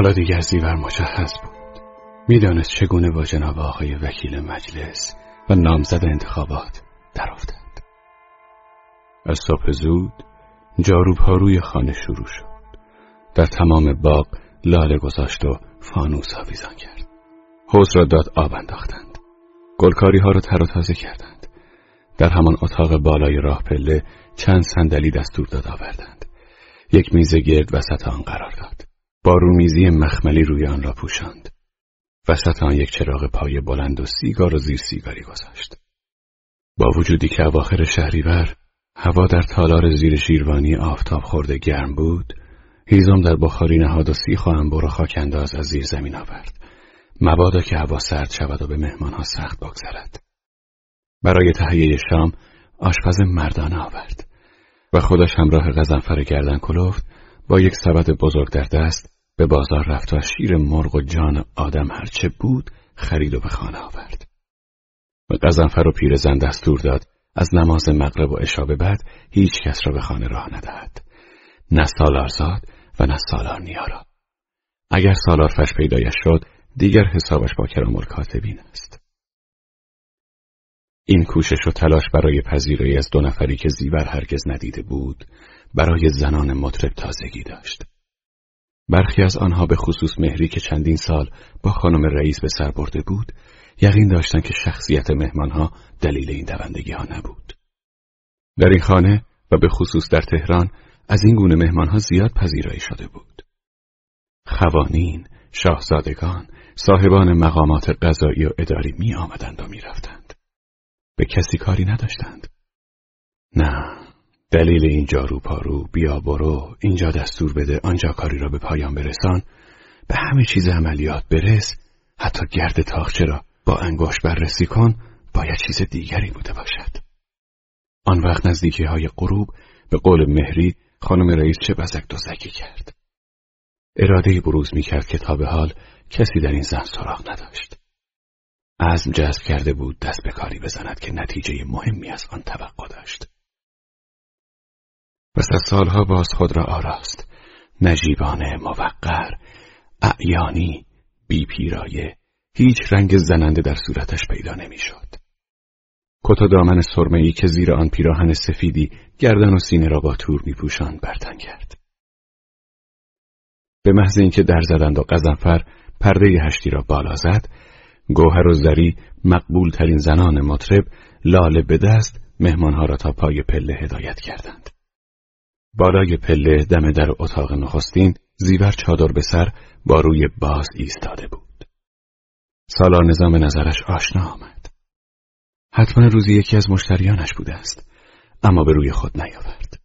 حالا دیگر زیور مجهز بود. می‌دانست چگونه با جناب آقای وکیل مجلس و نامزد انتخابات افتند از صبح زود جارو پاروی خانه شروع شد. در تمام باغ لاله گذاشت و فانوس آویزان کرد. حوز را داد آب انداختند. گلکاری ها را تر و تازه کردند. در همان اتاق بالای راه پله چند صندلی دستور داد آوردند. یک میز گرد وسط آن قرار داد. با رومیزی مخملی روی آن را پوشاند. وسط آن یک چراغ پای بلند و سیگار و زیر سیگاری گذاشت. با وجودی که اواخر شهریور هوا در تالار زیر شیروانی آفتاب خورده گرم بود، هیزم در بخاری نهاد و سیخ و انبر و خاک انداز از زیر زمین آورد. مبادا که هوا سرد شود و به مهمانها سخت بگذرد. برای تهیه شام آشپز مردانه آورد و خودش همراه غزنفر گردن کلفت با یک سبد بزرگ در دست به بازار رفت و شیر مرغ و جان آدم هرچه بود خرید و به خانه آورد. و قزنفر و پیرزن دستور داد از نماز مغرب و عشا به بعد هیچ کس را به خانه راه ندهد. نه سالارزاد و نه سالار نیارا. اگر سالار فش پیدایش شد دیگر حسابش با کرام الکاتبین است. این کوشش و تلاش برای پذیرایی از دو نفری که زیور هرگز ندیده بود برای زنان مطرب تازگی داشت. برخی از آنها به خصوص مهری که چندین سال با خانم رئیس به سر برده بود یقین داشتند که شخصیت مهمانها دلیل این دوندگی ها نبود. در این خانه و به خصوص در تهران از این گونه مهمانها زیاد پذیرایی شده بود. خوانین، شاهزادگان، صاحبان مقامات قضایی و اداری می آمدند و می رفتند. به کسی کاری نداشتند. نه، دلیل این جارو پارو بیا برو اینجا دستور بده آنجا کاری را به پایان برسان. به همه چیز عملیات برس حتی گرد تاخچه را با انگوش بررسی کن باید چیز دیگری بوده باشد. آن وقت نزدیکی های غروب به قول مهری خانم رئیس چه بزک دوزکی کرد. اراده بروز می کرد که تا به حال کسی در این زن سراغ نداشت. عزم جذب کرده بود دست به کاری بزند که نتیجه مهمی از آن توقع داشت. پس از سالها باز خود را آراست نجیبانه موقر اعیانی بی پیرایه هیچ رنگ زننده در صورتش پیدا نمی‌شد. کت و دامن سرمه‌ای که زیر آن پیراهن سفیدی گردن و سینه را با تور میپوشاند برتن کرد. به محض اینکه در زدند و قزنفر پرده هشتی را بالا زد، گوهر و زری مقبول ترین زنان مطرب لاله به دست مهمانها را تا پای پله هدایت کردند. بالای پله دم در اتاق نخستین زیور چادر به سر با روی باز ایستاده بود. سالار نظام نظرش آشنا آمد. حتما روزی یکی از مشتریانش بوده است اما به روی خود نیاورد.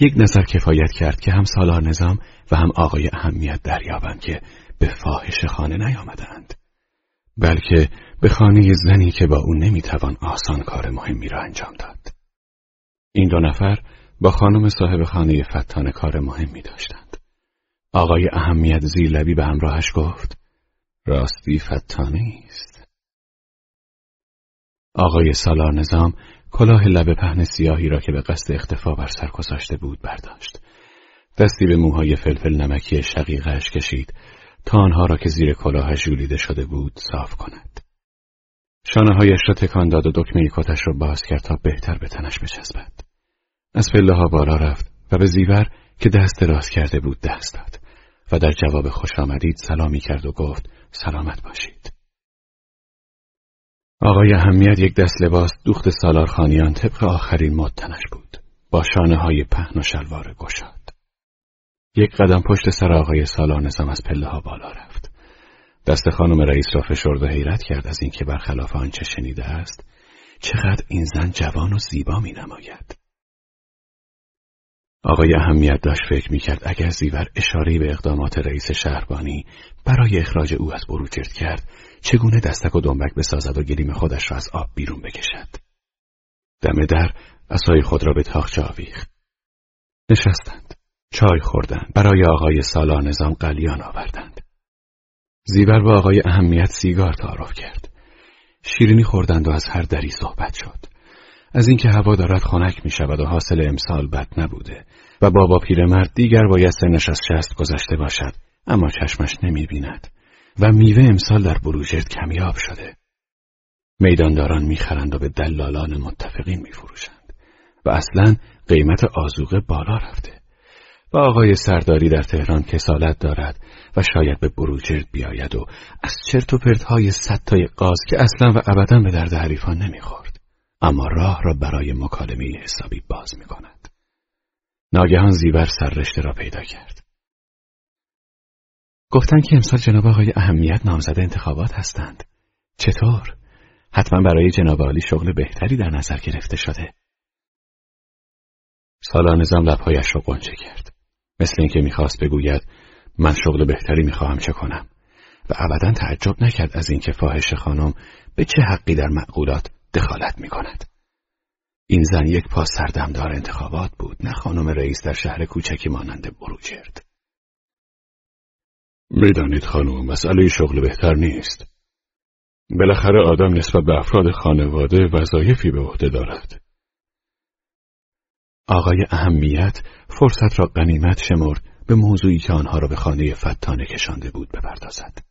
یک نظر کفایت کرد که هم سالار نظام و هم آقای اهمیت دریابند که به فاحش خانه نیامدند بلکه به خانه زنی که با او نمی‌توان آسان کار مهمی را انجام داد. این دو نفر با خانم صاحب خانه فتان کار مهمی داشتند. آقای اهمیت زیر لبی به همراهش گفت راستی فتانی است. آقای سالار نظام کلاه لب پهن سیاهی را که به قصد اختفا بر سر گذاشته بود برداشت. دستی به موهای فلفل نمکی شقیقش کشید تا آنها را که زیر کلاهش جولیده شده بود صاف کند. شانه هایش را تکان داد و دکمه کتش را باز کرد تا بهتر به تنش بچسبد. از پله ها بالا رفت و به زیور که دست راست کرده بود دست داد و در جواب خوش آمدید سلامی کرد و گفت سلامت باشید. آقای اهمیت یک دست لباس دوخت سالارخانیان طبق آخرین مدتنش بود با شانه های پهن و شلوار گشاد. یک قدم پشت سر آقای سالار نظام از پله ها بالا رفت. دست خانم رئیس را فشرد و حیرت کرد از اینکه برخلاف آنچه شنیده است چقدر این زن جوان و زیبا می نماید. آقای اهمیت داشت فکر می‌کرد اگر زیور اشاره به اقدامات رئیس شهربانی برای اخراج او از بروجرد کرد چگونه دستک و دنبک بسازد و گلیم خودش را از آب بیرون بکشد؟ دم در اسای خود را به تاخچه آویخت. نشستند. چای خوردند. برای آقای سالار نظام قلیان آوردند. زیور با آقای اهمیت سیگار تعارف کرد. شیرینی خوردند و از هر دری صحبت شد. از اینکه هوا دارد خنک می شود و حاصل امسال بد نبوده و بابا پیرمرد دیگر باید سنش از شست گذشته باشد اما چشمش نمی بیند و میوه امسال در بروجرد کمیاب شده. میدانداران می‌خرند و به دلالان متفقین میفروشند و اصلا قیمت آزوقه بالا رفته. و آقای سرداری در تهران کسالت دارد و شاید به بروجرد بیاید و از چرت و پرتهای های قاز که اصلا و ابدا به درد حریفان نمی‌خورد. اما راه را برای مکالمه حسابی باز می کند. ناگهان زیور سررشته را پیدا کرد. گفتن که امسال جناب آقای اهمیت نامزد انتخابات هستند. چطور؟ حتما برای جناب عالی شغل بهتری در نظر گرفته شده. سالا نظام لبهایش را قنچه کرد. مثل اینکه می‌خواست بگوید من شغل بهتری می‌خواهم چه کنم و ابدا تعجب نکرد از اینکه فاحش خانم به چه حقی در معقولات دخالت می کند. این زن یک پاس سردمدار انتخابات بود نه خانم رئیس در شهر کوچکی مانند بروجرد. می‌دانید خانم مسئله شغل بهتر نیست. بالاخره آدم نسبت به افراد خانواده وظایفی به عهده دارد. آقای اهمیت فرصت را غنیمت شمرد به موضوعی که آنها را به خانه فتانه کشانده بود بپردازد.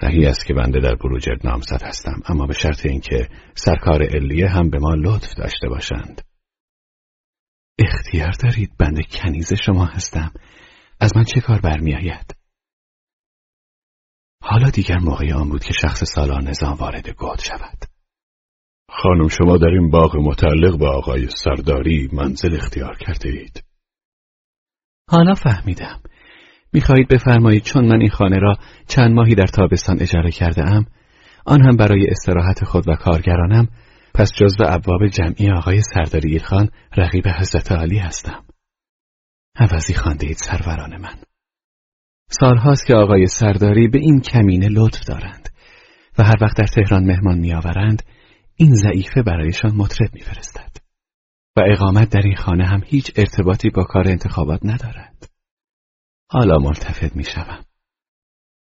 صحیح است که بنده در بروجرد نامزد هستم اما به شرط اینکه سرکار علیه هم به ما لطف داشته باشند. اختیار دارید بنده کنیز شما هستم. از من چه کار برمیآید؟ حالا دیگر موقع آن بود که شخص سالار نظام وارد گود شود. خانم شما در این باغ متعلق به آقای سرداری منزل اختیار کرده اید حالا فهمیدم. می‌خواهید بفرمایید چون من این خانه را چند ماهی در تابستان اجاره کرده ام آن هم برای استراحت خود و کارگرانم پس جزو ابواب جمعی آقای سرداری ایلخان رقیب حضرت عالی هستم. عوضی خانده سروران من. سالهاست که آقای سرداری به این کمینه لطف دارند و هر وقت در تهران مهمان میآورند این ضعیفه برایشان مطرب میفرستد و اقامت در این خانه هم هیچ ارتباطی با کار انتخابات ندارد. حالا ملتفت می شوم.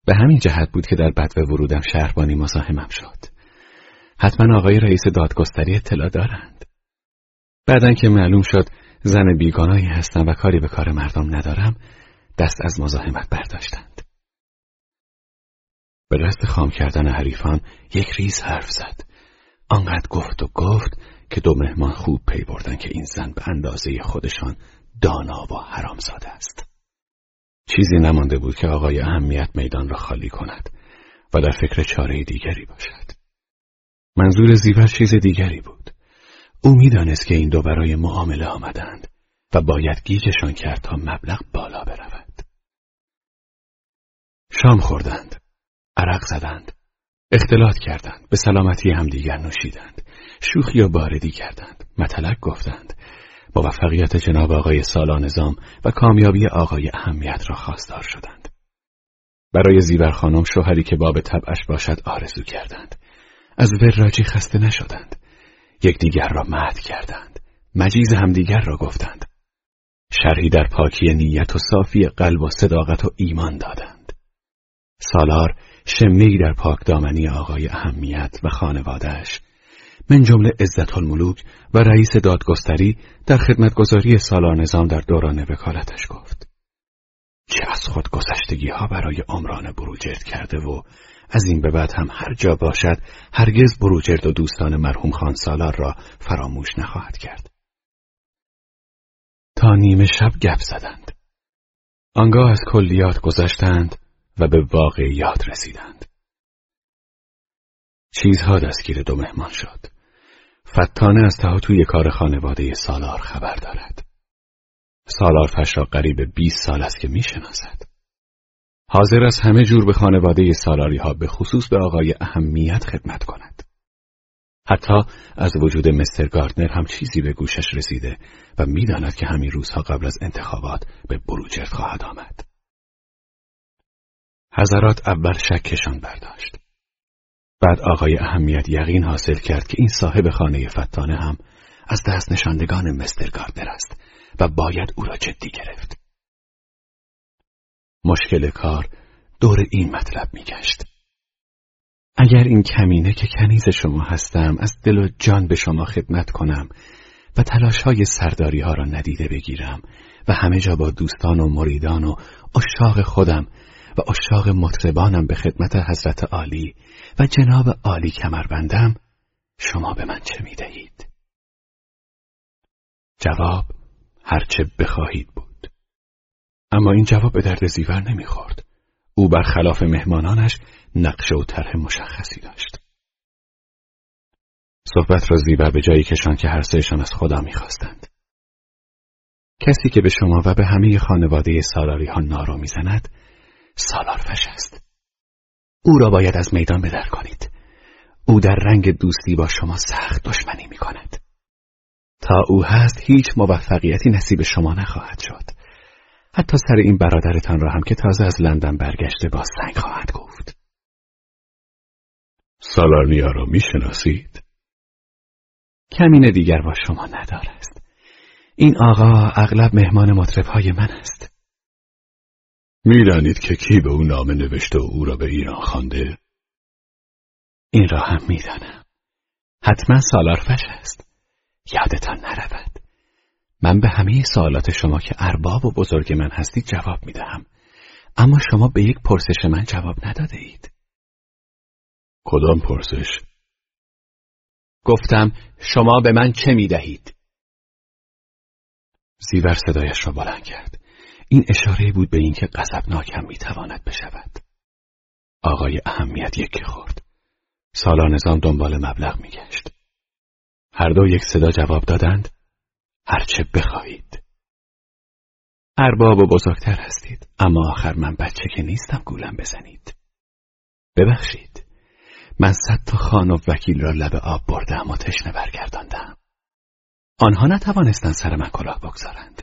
به همین جهت بود که در بدو ورودم شهربانی مزاحمم شد. حتما آقای رئیس دادگستری اطلاع دارند. بعدن که معلوم شد زن بیگانایی هستم و کاری به کار مردم ندارم دست از مزاحمت برداشتند. به دست خام کردن حریفان یک ریز حرف زد. آنقدر گفت و گفت که دو مهمان خوب پی بردن که این زن به اندازه خودشان دانا و حرامزاده است. چیزی نمانده بود که آقای اهمیت میدان را خالی کند و در فکر چاره دیگری باشد. منظور زیور چیز دیگری بود. او می‌دانست که این دو برای معامله آمدند و باید گیجشان کرد تا مبلغ بالا برود. شام خوردند. عرق زدند. اختلاط کردند. به سلامتی همدیگر نوشیدند. شوخی و باردی کردند. مطلق گفتند. موفقیت جناب آقای سالا نظام و کامیابی آقای اهمیت را خواستار شدند. برای زیور خانم شوهری که باب طبعش باشد آرزو کردند. از وراجی خسته نشدند. یکدیگر را مد کردند. مجیز همدیگر را گفتند. شرحی در پاکی نیت و صافی قلب و صداقت و ایمان دادند. سالار شمی در پاک دامنی آقای اهمیت و خانوادهش من جمله عزت الملوک و رئیس دادگستری در خدمتگذاری سالار نظام در دوران وکالتش گفت چه از خود گذشتگی ها برای عمران بروجرد کرده و از این به بعد هم هر جا باشد هرگز بروجرد و دوستان مرحوم خان سالار را فراموش نخواهد کرد. تا نیمه شب گپ زدند. آنگاه از کلیات گذشتند و به واقعیات رسیدند. چیزها دستگیر دو مهمان شد. فتانه از توی کار خانواده سالار خبر دارد. سالار فش را قریب 20 سال است که می‌شناسد. حاضر است همه جور به خانواده سالاری ها به خصوص به آقای اهمیت خدمت کند. حتی از وجود مستر گاردنر هم چیزی به گوشش رسیده و می‌داند که همین روزها قبل از انتخابات به بروجرد خواهد آمد. حضرات اول شکشان برداشت. بعد آقای اهمیت یقین حاصل کرد که این صاحب خانه فتانه هم از دست نشاندگان مستر گاردنر است و باید او را جدی گرفت. مشکل کار دور این مطلب میگشت. اگر این کمینه که کنیز شما هستم از دل و جان به شما خدمت کنم و تلاش های سرداری ها را ندیده بگیرم و همه جا با دوستان و مریدان و اشاق خودم و اشاق مطربانم به خدمت حضرت عالی و جناب عالی کمربندم شما به من چه می دهید؟ جواب هرچه بخواهید بود اما این جواب به درد زیور نمی‌خورد. او برخلاف مهمانانش نقشه و طرح مشخصی داشت. صحبت را زیبر به جایی کشان که هر سهشان از خدا می‌خواستند. کسی که به شما و به همه خانواده ها نارو می‌زند سالارفش است. او را باید از میدان بدر کنید. او در رنگ دوستی با شما سخت دشمنی می کند. تا او هست هیچ موفقیتی نصیب شما نخواهد شد. حتی سر این برادرتان را هم که تازه از لندن برگشته با سنگ خواهد گفت. سالارنیا را می‌شناسید؟ کمین دیگر با شما ندار است. این آقا اغلب مهمان مطربهای من است. می‌دانید که کی به او نامه نوشته و او را به ایران خوانده؟ این را هم می‌دانم. حتما سالارفش است. یادتان نرود. من به همه سوالات شما که ارباب و بزرگ من هستید جواب می‌دهم. اما شما به یک پرسش من جواب نداده اید. کدام پرسش؟ گفتم شما به من چه می دهید؟ زیور صدایش را بلند کرد. این اشاره بود به اینکه غضبناکم می‌تواند بشود. آقای اهمیت یکی خورد. سالا نظام دنبال مبلغ میگشت. هر دو یک صدا جواب دادند. هرچه بخواهید. ارباب و بزرگتر هستید اما آخر من بچه که نیستم گولم بزنید. ببخشید. من صد تا خان و وکیل را لب آب بردم و تشنه برگرداندم. آنها نتوانستند سر من کلاه بگذارند.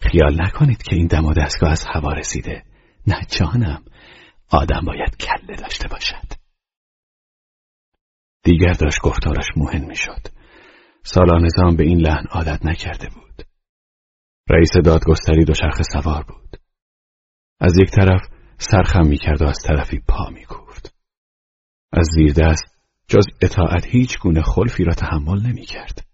خیال نکنید که این دم و دستگاه از هوا رسیده. نه جانم. آدم باید کله داشته باشد. دیگر داشت گفتارش مهم می‌شد. سالا نظام به این لحن عادت نکرده بود. رئیس دادگستری دوچرخه سوار بود. از یک طرف سرخم می‌کرد و از طرفی پا میکوفت. از زیر دست جز اطاعت هیچ گونه خلفی را تحمل نمی‌کرد.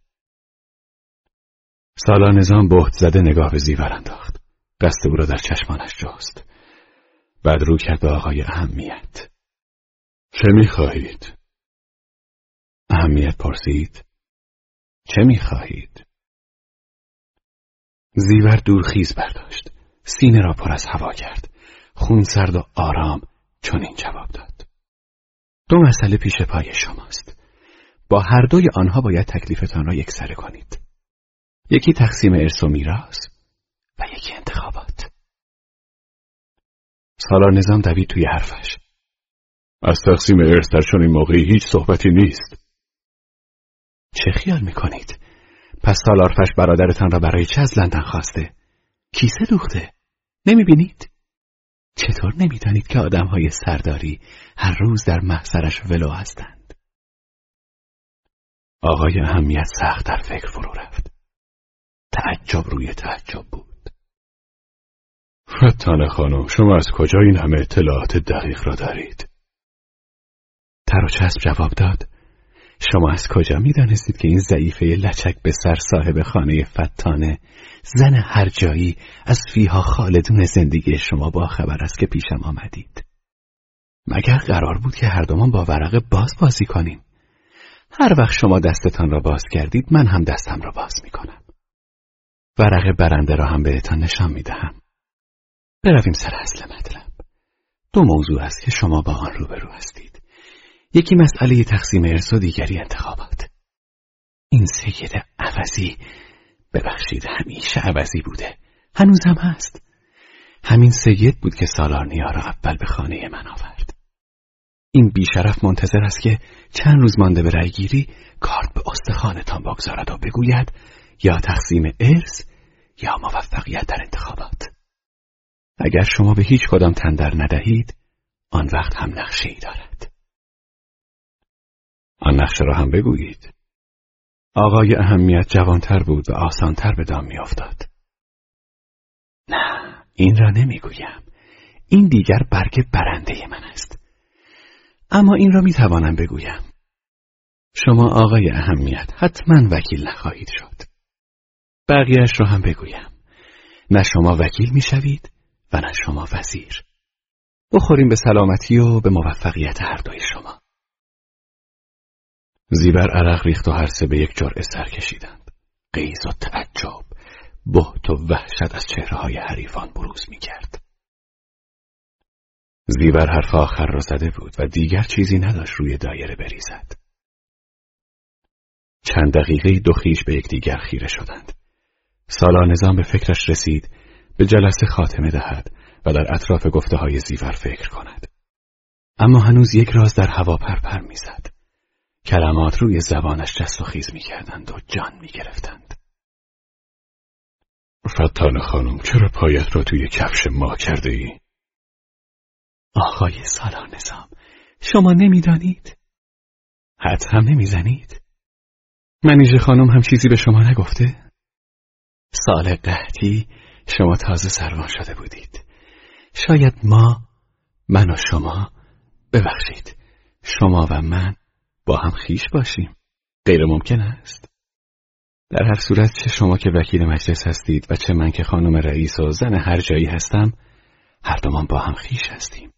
سالا نظام بهت زده نگاه به زیور انداخت. قصد او را در چشمانش جست. بعد رو کرد به آقای اهمیت. چه می‌خواهید؟ اهمیت پرسید. چه می‌خواهید؟ زیور دورخیز برداشت. سینه را پر از هوا کرد. خون سرد و آرام چون این جواب داد. دو مسئله پیش پای شماست. با هر دوی آنها باید تکلیفتان را یکسره کنید. یکی تقسیم ارث و میراث و یکی انتخابات. سالار نظام دوید توی حرفش. از تقسیم ارث در چنین موقعی هیچ صحبتی نیست. چه خیال می‌کنید؟ پس سالارفش برادرتان را برای چه از لندن خواسته؟ کیسه دوخته؟ نمی‌بینید؟ چطور نمی‌دانید که آدمهای سرداری هر روز در محضرش ولو هستند؟ آقای اهمیت سخت در فکر فرو رفت. تعجب روی تعجب بود. فتانه خانم شما از کجا این همه اطلاعات دقیق را دارید؟ تر و چسب جواب داد. شما از کجا می دانستید که این ضعیفه لچک به سر صاحب خانه فتانه زن هر جایی از فیها خالدون زندگی شما با خبر است که پیشم آمدید مگر قرار بود که هر دومان با ورق باز بازی کنیم هر وقت شما دستتان را باز کردید من هم دستم را باز می کنم ورق برنده را هم بهتان نشان می دهم برویم سر اصل مطلب. دو موضوع است که شما با آن روبرو هستید. یکی مسئله تقسیم ارث و دیگری انتخابات. این سید عوضی ببخشید همیشه عوضی بوده. هنوزم هست. همین سید بود که سالارنیا را اول به خانه من آورد. این بیشرف منتظر است که چند روز مانده به رأیگیری کارت به استخوانتان بگذارد و بگوید یا تقسیم ارث یا موفقیت در انتخابات. اگر شما به هیچ کدام تندر ندهید آن وقت هم نقشه ای دارد. آن نقشه را هم بگویید. آقای اهمیت جوانتر بود و آسانتر به دام میافتاد. نه این را نمی‌گویم. این دیگر برگ برنده من است. اما این را می‌توانم بگویم. شما آقای اهمیت حتما وکیل نخواهید شد. بقیهش را هم بگویم نه شما وکیل می‌شوید و نه شما وزیر بخوریم به سلامتی و به موفقیت هر دوی شما زیبر عرق ریخت و هر سه به یک جرعه سر کشیدند قیز و تعجب بهت و وحشت از چهره های حریفان بروز می کرد. زیبر حرف آخر را زده بود و دیگر چیزی نداشت روی دایره بریزد. چند دقیقه دو خیش به یکدیگر خیره شدند. سالا نظام به فکرش رسید به جلسه خاتمه دهد و در اطراف گفته های زیور فکر کند. اما هنوز یک راز در هوا پرپر می‌زد. کلمات روی زبانش جست و خیز می کردند و جان می گرفتند. فتان خانم چرا پایت را توی کفش ما کرده ای؟ آقای سالار نظام شما نمی‌دانید؟ حد هم نمی‌زنید؟ منیژه خانم هم چیزی به شما نگفته؟ سال قهدی شما تازه سروان شده بودید. شاید ما من و شما ببخشید شما و من با هم خیش باشیم. غیر ممکن است. در هر صورت چه شما که وکیل مجلس هستید و چه من که خانم رئیس و زن هر جایی هستم هر دومان با هم خیش هستیم.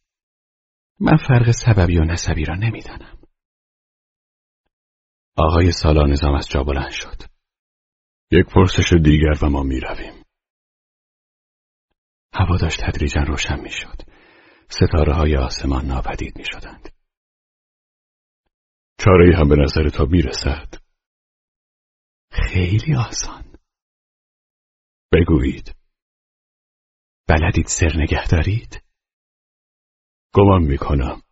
من فرق سببی و نسبی را نمی‌دانم. آقای سالا نظام از جا بلند شد. یک پرسش دیگر و ما می رویم. هوا داشت تدریجا روشن می شد. ستاره های آسمان ناپدید می شدند. چاره هم به نظر تا می رسد. خیلی آسان. بگویید. بلدید سر نگه دارید؟ گمان می کنم.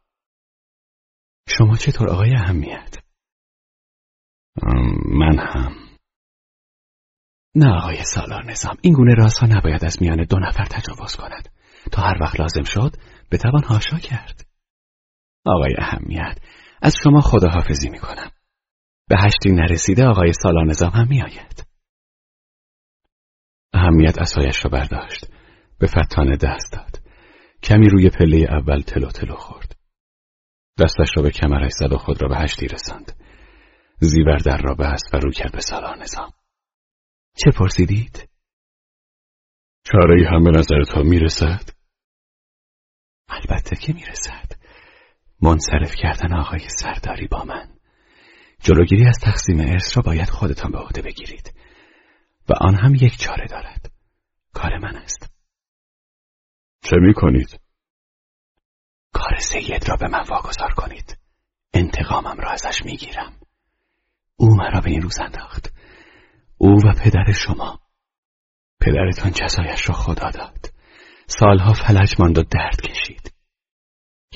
شما چطور آقای اهمیت؟ من هم. نه آقای سالار نظام این گونه راسا نباید از میان دو نفر تجاوز کند. تا هر وقت لازم شد بتوان هاشا کرد. آقای اهمیت از شما خداحافظی می کنم به هشتی نرسیده آقای سالار نظام هم می آید اهمیت اسایش را برداشت. به فتانه دست داد. کمی روی پله اول تلو تلو خورد. دستش را به کمرش زد و خود را به هشتی رساند. زیور در را بست و رو کرد به سالار نظام. چه پرسیدید؟ چاره هم به نظر تا می‌رسد؟ البته که می‌رسد. منصرف کردن آقای سرداری با من. جلوگیری از تقسیم ارث را باید خودتان به عهده بگیرید. و آن هم یک چاره دارد. کار من است. چه می کنید؟ کار سید را به من واگذار کنید. انتقامم را ازش می‌گیرم. او مرا به این روز انداخت. او و پدر شما. پدرتان جزایش را خدا داد. سالها فلج ماند و درد کشید.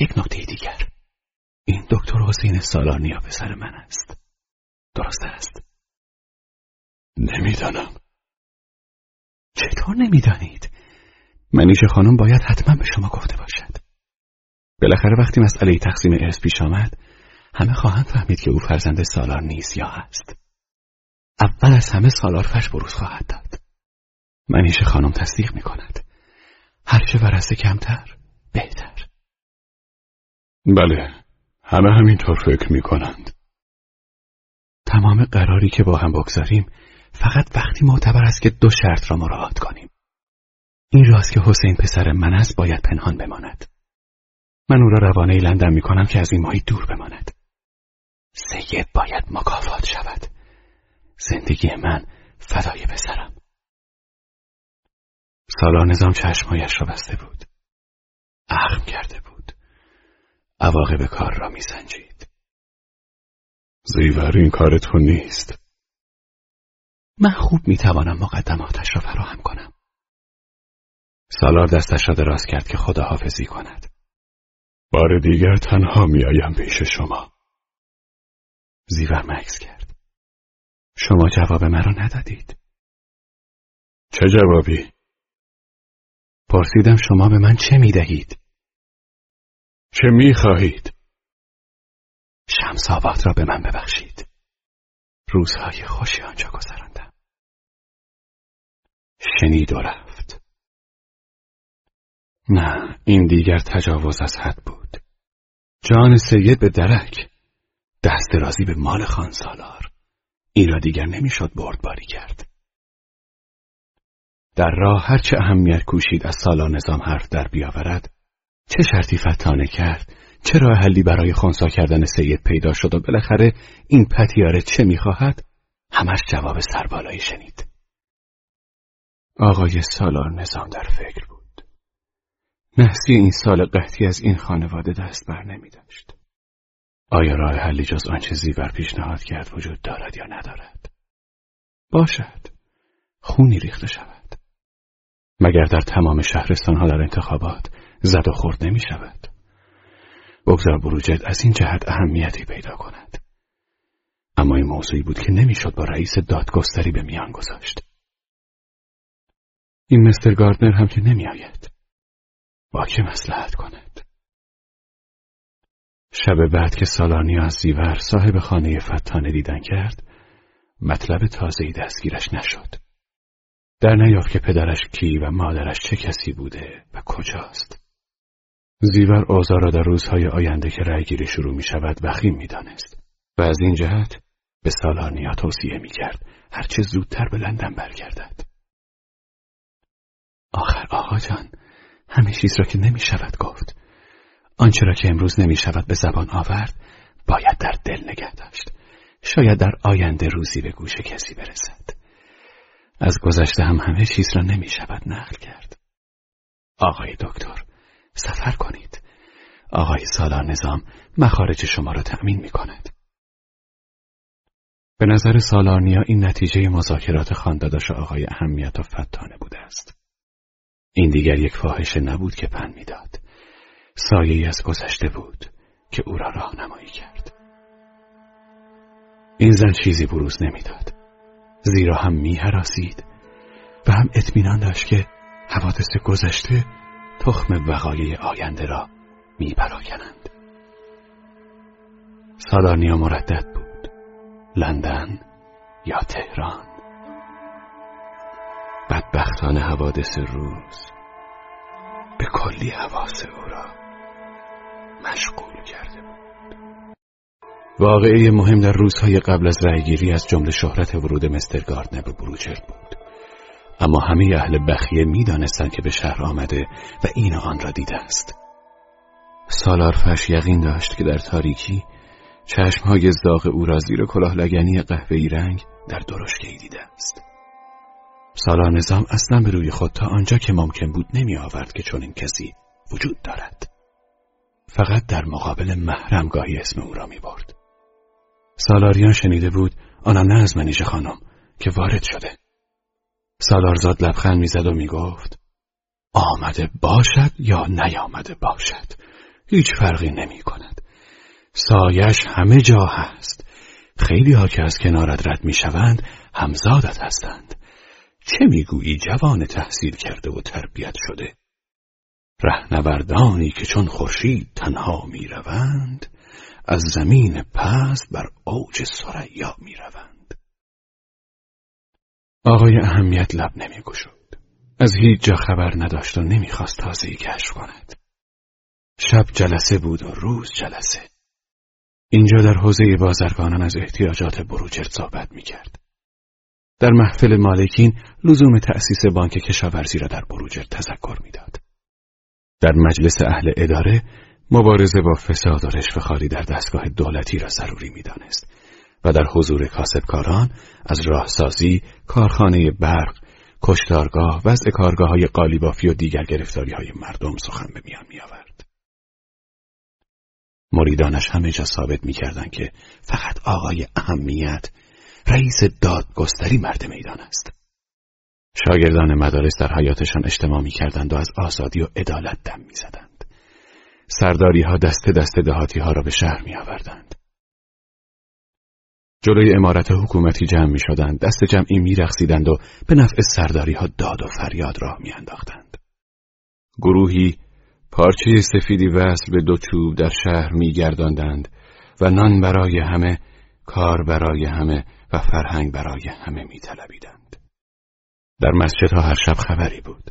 یک نکته دیگر. این دکتر حسین سالانیا پسر من است. درست است. نمی‌دانم. چطور نمی‌دانید؟ منیش خانم باید حتما به شما گفته باشد. بالاخره وقتی مسئله تقسیم ارث پیش آمد همه خواهند فهمید که او فرزند سالار نیست یا است اول از همه سالار فش بروز خواهد داد. منیش خانم تصدیق می کند هرچه ورسه کمتر بهتر. بله همه همینطور فکر می کنند تمام قراری که با هم بگذاریم فقط وقتی معتبر است که دو شرط را مراعات کنیم. این راست که حسین پسر من است باید پنهان بماند. من او را روانه لندن می کنم که از این ماهی دور بماند. سید باید مکافات شود. زندگی من فدای پسرم. سالار نظام چشمهایش را بسته بود. اخم کرده بود. عواقب کار را میسنجید. زیور این کار تو نیست. من خوب می‌توانم مقدماتش را فراهم کنم. سالار دستش را دراز کرد که خداحافظی کند. بار دیگر تنها میآیم پیش شما. زیور مکس کرد. شما جواب مرا ندادید. چه جوابی؟ پرسیدم شما به من چه می‌دهید؟ چه می‌خواهید؟ شمس آباد را به من ببخشید. روزهای خوشی آنجا گذراندم. شنید و رفت. نه این دیگر تجاوز از حد بود. جان سید به درک. دست رازی به مال خان سالار این را دیگر نمی‌شد بردباری کرد. در راه هرچه اهمیت کوشید از سالار نظام حرف در بیاورد چه شرطی فتانه کرد؟ چه راه حلی برای خونسا کردن سید پیدا شد و بالاخره این پتیاره چه می‌خواهد؟ همش جواب سربالایی شنید. آقای سالار نظام در فکر بود. نحسی این سال قحطی از این خانواده دست بر نمی داشت. آیا راه حلی جز آنچه زیور پیشنهاد کرد وجود دارد یا ندارد؟ باشد. خونی ریخته شود. مگر در تمام شهرستان ها در انتخابات زد و خورد نمی شود بگذار بروجرد از این جهت اهمیتی پیدا کند. اما این موضوعی بود که نمی‌شد با رئیس دادگستری به میان گذاشت. این مستر گاردنر هم که نمی آید با که مسلحت کند؟ شب بعد که سالانیا از زیور صاحب خانه فتانه دیدن کرد مطلب تازهی دستگیرش نشد. در نیافت که پدرش کی و مادرش چه کسی بوده و کجاست. زیور اوضاع را در روزهای آینده که رأیگیری شروع می شود وخیم می دانست و از این جهت به سالانیا توصیه می کرد هرچه زودتر به لندن برگردد. آخر آقا جان همه چیز را که نمی شود گفت. آنچه را که امروز نمی شود به زبان آورد باید در دل نگه داشت. شاید در آینده روزی به گوش کسی برسد. از گذشته هم همه چیز را نمی شود نقل کرد. آقای دکتر سفر کنید. آقای سالار نظام مخارج شما را تأمین می کند به نظر سالارنیا این نتیجه مذاکرات خانداداش آقای اهمیت و فتانه بوده است. این دیگر یک فاحشه نبود که پن می‌داد. سایه از گذشته بود که او را راهنمایی کرد. این زن چیزی بروز نمی‌داد. زیرا هم میهراسید و هم اطمینان داشت که حوادث گذشته تخم وقایع آینده را میپراکنند. سالارنیا مردد بود. لندن یا تهران. بدبختانه حوادث روز به کلی حواس او را مشغول کرده بود. واقعه مهم در روزهای قبل از رأیگیری از جمله شهرت ورود مستر گاردنر به بروجرد بود. اما همه اهل بخیه می‌دانستند که به شهر آمده و این آن را دیده است. سالار فش یقین داشت که در تاریکی چشمهای زاغ او را زیر کلاه لگنی قهوه‌ای رنگ در درشگهی دیده است. سالار نظام اصلا به روی خود تا آنجا که ممکن بود نمی آورد که چون این کسی وجود دارد. فقط در مقابل محرم گاهی اسم او را می برد سالاریان شنیده بود آنم نه از منیژه خانم که وارد شده. سالارزاد لبخند می‌زد و می‌گفت آمده باشد یا نیامده باشد؟ هیچ فرقی نمی کند سایش همه جا هست. خیلی ها که از کنارت رد می شوند همزادت هستند. چه می‌گویی؟ جوان تحصیل کرده و تربیت شده. رهنوردانی که چون خورشید تنها می‌روند از زمین پست بر اوج سریا می‌روند. آقای اهمیت لب نمیگشود. از هیچ جا خبر نداشت و نمی‌خواست تازه کشف کند. شب جلسه بود و روز جلسه. اینجا در حوزه بازرگانان از احتیاجات بروجرد صحبت می‌کرد. در محفل مالکین لزوم تأسیس بانک کشاورزی را در بروجرد تذکر می‌داد. در مجلس اهل اداره مبارزه با فساد و رشوهخواری در دستگاه دولتی را ضروری می‌دانست و در حضور کاسبکاران از راهسازی، کارخانه برق، کشتارگاه، وضع کارگاه های قالیبافی و دیگر گرفتاری های مردم سخن به میان می آورد. مریدانش همه جا ثابت می که فقط آقای اهمیت رئیس دادگستری مرد میدان است. شاگردان مدارس در حیاتشان اجتماع می کردند و از آزادی و عدالت دم می زدند. سرداری ها دست دست دهاتی ها را به شهر می آوردند. جلوی امارت حکومتی جمع می شدند، دست جمعی می رخصیدند و به نفع سرداری ها داد و فریاد راه می انداختند. گروهی پارچه سفیدی وصل به دو چوب در شهر می گرداندند و نان برای همه، کار برای همه و فرهنگ برای همه می طلبیدند. در مسجدها هر شب خبری بود.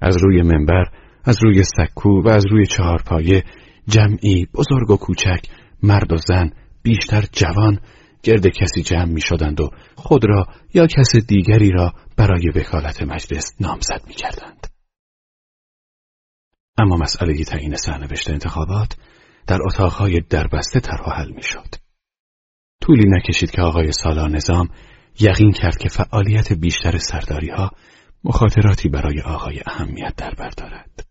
از روی منبر، از روی سکو و از روی چهارپایه جمعی بزرگ و کوچک، مرد و زن، بیشتر جوان گرد کسی جمع می شدند و خود را یا کس دیگری را برای وکالت مجلس نامزد می کردند. اما مسئله تعیین سرنوشت انتخابات در اتاقهای دربسته طرح حل می شد. طولی نکشید که آقای سالار نظام یقین کرد که فعالیت بیشتر سرداری ها مخاطراتی برای آقای اهمیت در بردارد.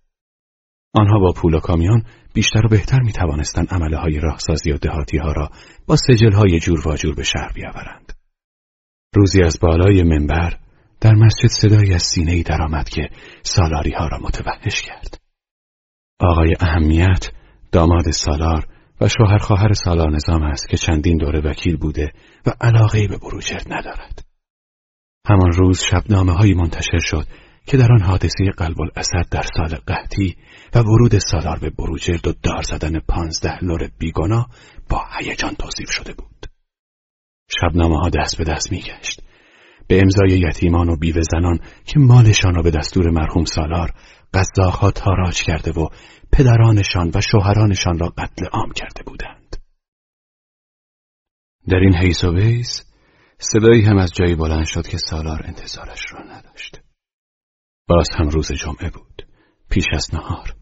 آنها با پول و کامیون بیشتر و بهتر می توانستند عمله های راهسازی و دهاتی ها را با سجل های جور و جور به شهر بیاورند. روزی از بالای منبر در مسجد صدایی از سینه ای درآمد که سالاری ها را متوحش کرد. آقای اهمیت داماد سالار و شوهر خواهر سالار نظام است که چندین دوره وکیل بوده و علاقه به بروجرد ندارد. همان روز شبنامه هایی منتشر شد که در آن حادثه قلب الاسد در سال قحطی و ورود سالار به بروجرد و دار زدن پانزده لور بیگنا با هیجان توصیف شده بود. شبنامه ها دست به دست می گشت. به امضای یتیمان و بیوه زنان که مالشان را به دستور مرحوم سالار قزاقها تاراج کرده و پدرانشان و شوهرانشان را قتل عام کرده بودند. در این حیث و بیس صدایی هم از جایی بلند شد که سالار انتظارش را نداشت. باز هم روز جمعه بود. پیش از نهار.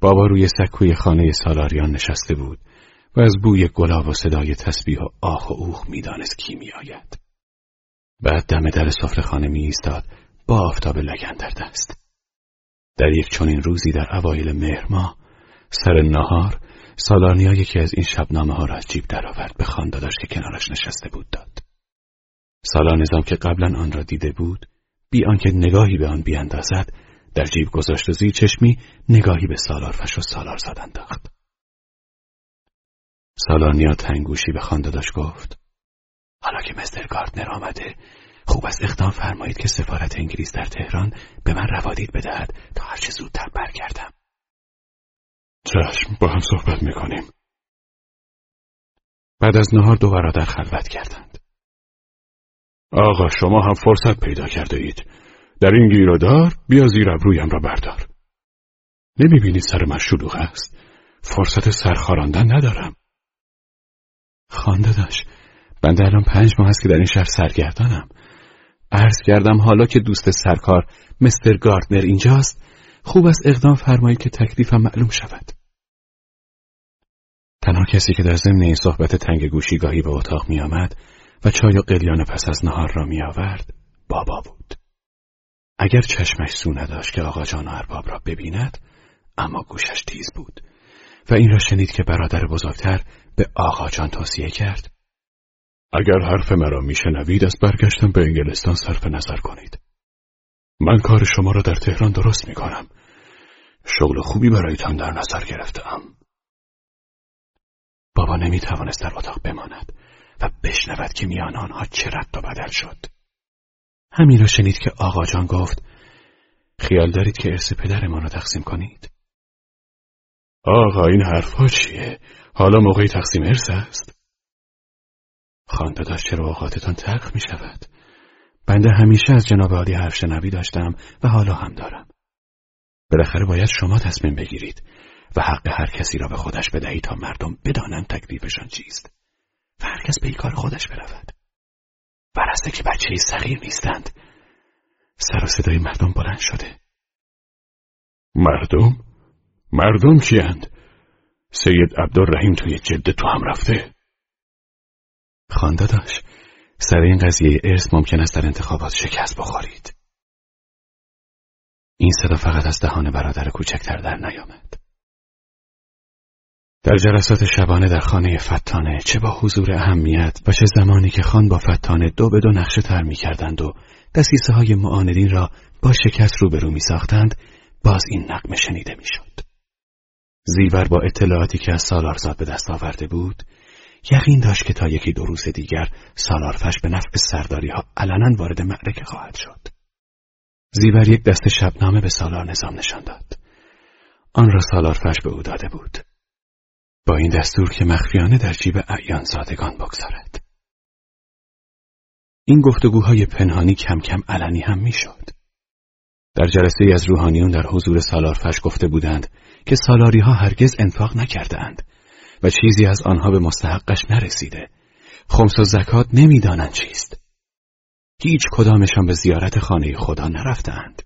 بابا روی سکوی خانه سالاریان نشسته بود و از بوی گلاب و صدای تسبیح و آخ و اوخ می‌دانست کی میآید. بعد دم در سفره خانه می ایستاد با آفتاب لگن در دست. در یک چنین روزی در اوایل مهر ماه سر نهار سالارنیا یکی از این شبنامه ها را از جیب درآورد به خانداداش که کنارش نشسته بود داد. سالار که قبلا آن را دیده بود بی آنکه نگاهی به آن بیاندازد در جیب گذاشت و زیر چشمی نگاهی به سالار فش و سالار زد انداخت. سالارنیا تنگوشی به خانداداش گفت حالا که مستر گاردنر آمده خوب است. اقدام فرمایید که سفارت انگلیس در تهران به من روادید بدهد تا هرچه زودتر برگردم. چشم با هم صحبت می‌کنیم. بعد از نهار دو برادر خلوت کردند. آقا شما هم فرصت پیدا کرده اید. در این گیرودار بیا زیر ابرویم را بردار. نمی‌بینید سر من شلوغ است؟ فرصت سرخاراندن ندارم. خانده داشت. بنده الان پنج ماه است که در این شهر سرگردانم. عرض کردم حالا که دوست سرکار مستر گاردنر اینجاست خوب است اقدام فرمایید که تکلیفم معلوم شود. تنها کسی که در ضمن این صحبت تنگ گوشی گاهی به اتاق می آمد و چای و قلیان پس از نهار را می آورد بابا بود. اگر چشمش سو نداشت که آقا جان و ارباب را ببیند اما گوشش تیز بود و این را شنید که برادر بزرگتر به آقا جان توصیه کرد اگر حرف مرا میشنوید از برگشتن به انگلستان صرف نظر کنید. من کار شما را در تهران درست می کنم. شغل خوبی برایتان در نظر گرفتم. بابا نمی توانست در اتاق بماند و بشنود که میان آنها چه رد و بدل شد. همین را شنید که آقا جان گفت خیال دارید که ارث پدرمان را تقسیم کنید؟ آقا این حرفها چیه؟ حالا موقعی تقسیم ارث است؟ داشت چرا اوقاتتان تلخ می شود بنده همیشه از جناب عالی حرف شنوی داشتم و حالا هم دارم بالاخره باید شما تصمیم بگیرید و حق هر کسی را به خودش بدهید تا مردم بدانند تکلیفشان چیست و هر کس به کار خودش برود برسته که بچه صغیر نیستند سر و صدای مردم بلند شده مردم؟ مردم کیند؟ سید عبدالرحیم توی جد تو هم رفته؟ خانده داشت سر این قضیه ارث ممکن است در انتخابات شکست بخورید این صدا فقط از دهان برادر کوچکتر در نیامد در جلسات شبانه در خانه فتانه چه با حضور اهمیت و چه زمانی که خان با فتانه دو به دو نقشه تر می کردند و دستیسه های معاندین را با شکست روبرو می ساختند باز این نقمه شنیده می شد. زیور با اطلاعاتی که از سالارزاد به دست آورده بود یقین داشت که تا یکی دو روز دیگر سالارفش به نفع سرداری ها علنا وارد معرکه خواهد شد. زیور یک دست شبنامه به سالار نظام نشان داد. آن را سالارفش به او داده بود. با این دستور که مخفیانه در جیب اعیان زادگان بگذارد. این گفتگوهای پنهانی کم کم علنی هم می‌شد. در جلسه از روحانیون در حضور سالارفش گفته بودند که سالاری ها هرگز انفاق نکردند و چیزی از آنها به مستحقش نرسیده. خمس و زکات نمی‌دانند چیست. هیچ کدامشان به زیارت خانه خدا نرفتند.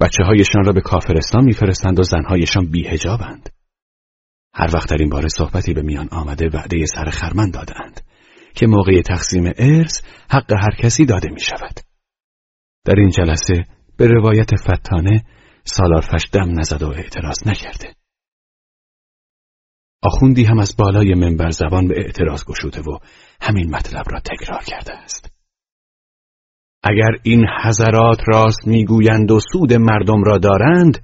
بچه هایشان را به کافرستان میفرستند و زنهایشان بیهجابند. هر وقت در این باره صحبتی به میان آمده وعده سر خرمن دادند که موقع تقسیم ارث حق هر کسی داده می شود. در این جلسه به روایت فتانه سالارفش دم نزد و اعتراض نکرده. آخوندی هم از بالای منبر زبان به اعتراض گشوده و همین مطلب را تکرار کرده است. اگر این حضرات راست می‌گویند و سود مردم را دارند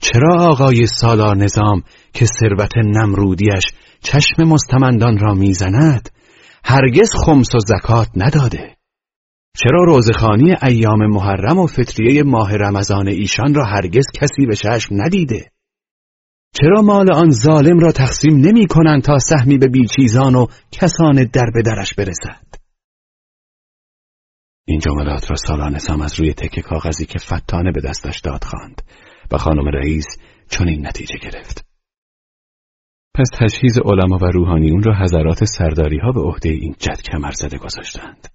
چرا آقای سالار نظام که ثروت نمرودیش چشم مستمندان را می‌زند هرگز خمس و زکات نداده چرا روزخانی ایام محرم و فطریه ماه رمضان ایشان را هرگز کسی به چشم ندیده چرا مال آن ظالم را تقسیم نمی کنند تا سهمی به بیچیزان و کسان در به درش برسد؟ این جملات را سالان نظام از روی تکه کاغذی که فتانه به دستش داد خواند و خانم رئیس چنین نتیجه گرفت. پس تجهیز علما و روحانیون را حضرات سرداری ها به عهده این جد کمر زده گذاشتند.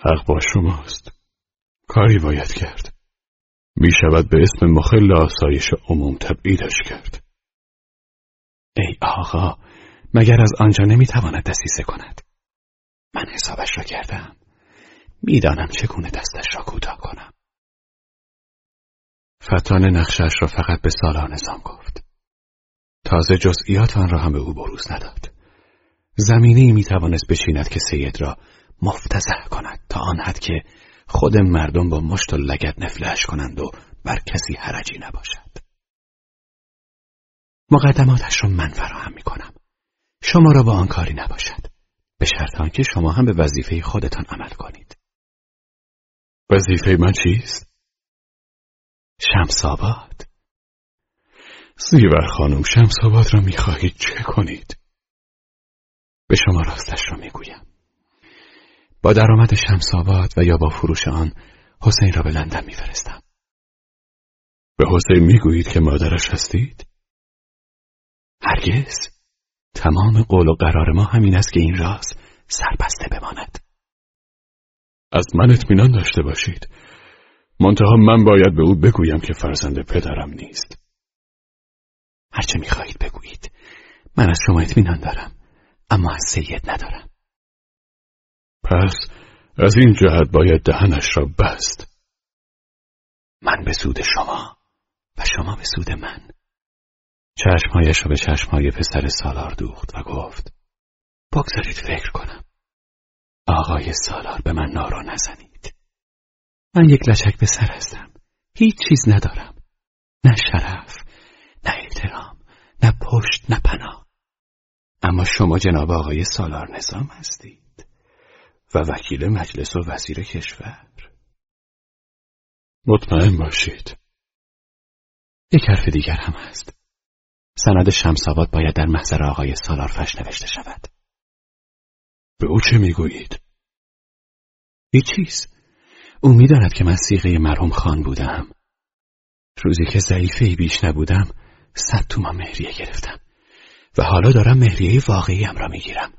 حق با شماست. کاری باید کرد. می شود به اسم مخل آسایش عموم تبعیدش کرد. ای آقا مگر از آنجا نمی‌تواند دستیسه کند؟ من حسابش را کردم. می‌دانم چگونه دستش را کوتاه کنم. فتان نقشش را فقط به سالار نظام گفت. تازه جزئیات آن را هم به او بروز نداد. زمینی می توانست بشیند که سید را مفتزه کند تا آن حد که خود مردم با مشت و لگت نفلش کنند و بر کسی حرجی نباشد. مقدماتش را من فراهم می کنم شما را با آن کاری نباشد. به شرط آنکه شما هم به وظیفه خودتان عمل کنید. وظیفه من چیست؟ شمساباد زیور خانم شمساباد را می‌خواهید چه کنید؟ به شما راستش را می‌گویم. با درآمد شمساباد و یا با فروش آن حسین را به لندن میفرستم. به حسین می‌گویید که مادرش هستید؟ هرگز. تمام قول و قرار ما همین است که این راز سربسته بماند. از من اطمینان داشته باشید. منتها من باید به او بگویم که فرزند پدرم نیست. هرچه می‌خواهید بگویید. من از شما اطمینان دارم اما از سید ندارم. پس از این جهت باید دهنش را بست. من به سود شما و شما به سود من. چشمهایش را به چشمهای پسر سالار دوخت و گفت بگذارید فکر کنم. آقای سالار به من نارو نزنید. من یک لچک به سر هستم. هیچ چیز ندارم. نه شرف نه احترام نه پشت نه پناه. اما شما جناب آقای سالار نظام هستید. و وکیل مجلس و وزیر کشور. مطمئن باشید. یک حرف دیگر هم هست. سند شمساباد باید در محضر آقای سالار فش نوشته شود. به او چه می‌گویید؟ هیچ چیز؟ او می‌داند که من سیغه مرحوم خان بودم. روزی که ضعیفه بیش نبودم صد تومان مهریه گرفتم. و حالا دارم مهریه واقعیم را می‌گیرم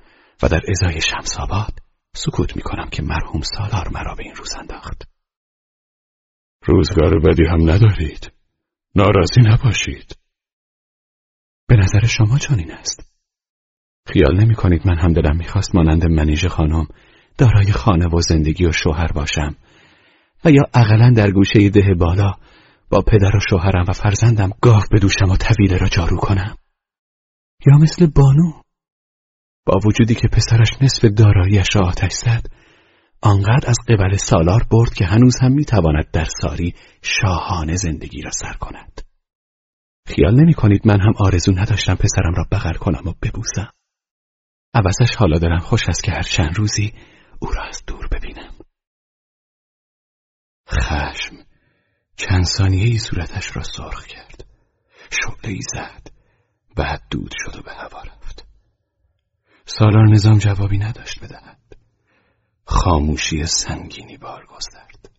و در ازای شمس سکوت می‌کنم که مرحوم سالار مرا به این روز انداخت. روزگار بدی هم ندارید. ناراضی نباشید. به نظر شما چنین است؟ خیال نمی کنید من هم دلم می‌خواست مانند منیژه خانم دارای خانه و زندگی و شوهر باشم. و یا اقلا در گوشه ده بالا با پدر و شوهرم و فرزندم گاف بدوشم و طویله را جارو کنم. یا مثل بانو. با وجودی که پسرش نصف داراییش را آتش زد آنقدر از قبل سالار برد که هنوز هم می‌تواند در ساری شاهانه زندگی را سر کند. خیال نمی کنید من هم آرزو نداشتم پسرم را بغل کنم و ببوسم. عوضش حالا دارم خوش است که هر چند روزی او را از دور ببینم. خشم چند ثانیه ای صورتش را سرخ کرد. شعله ای زد. بعد دود شد و به هوا سالار نظام جوابی نداشت بدهد. خاموشی سنگینی بار گسترد.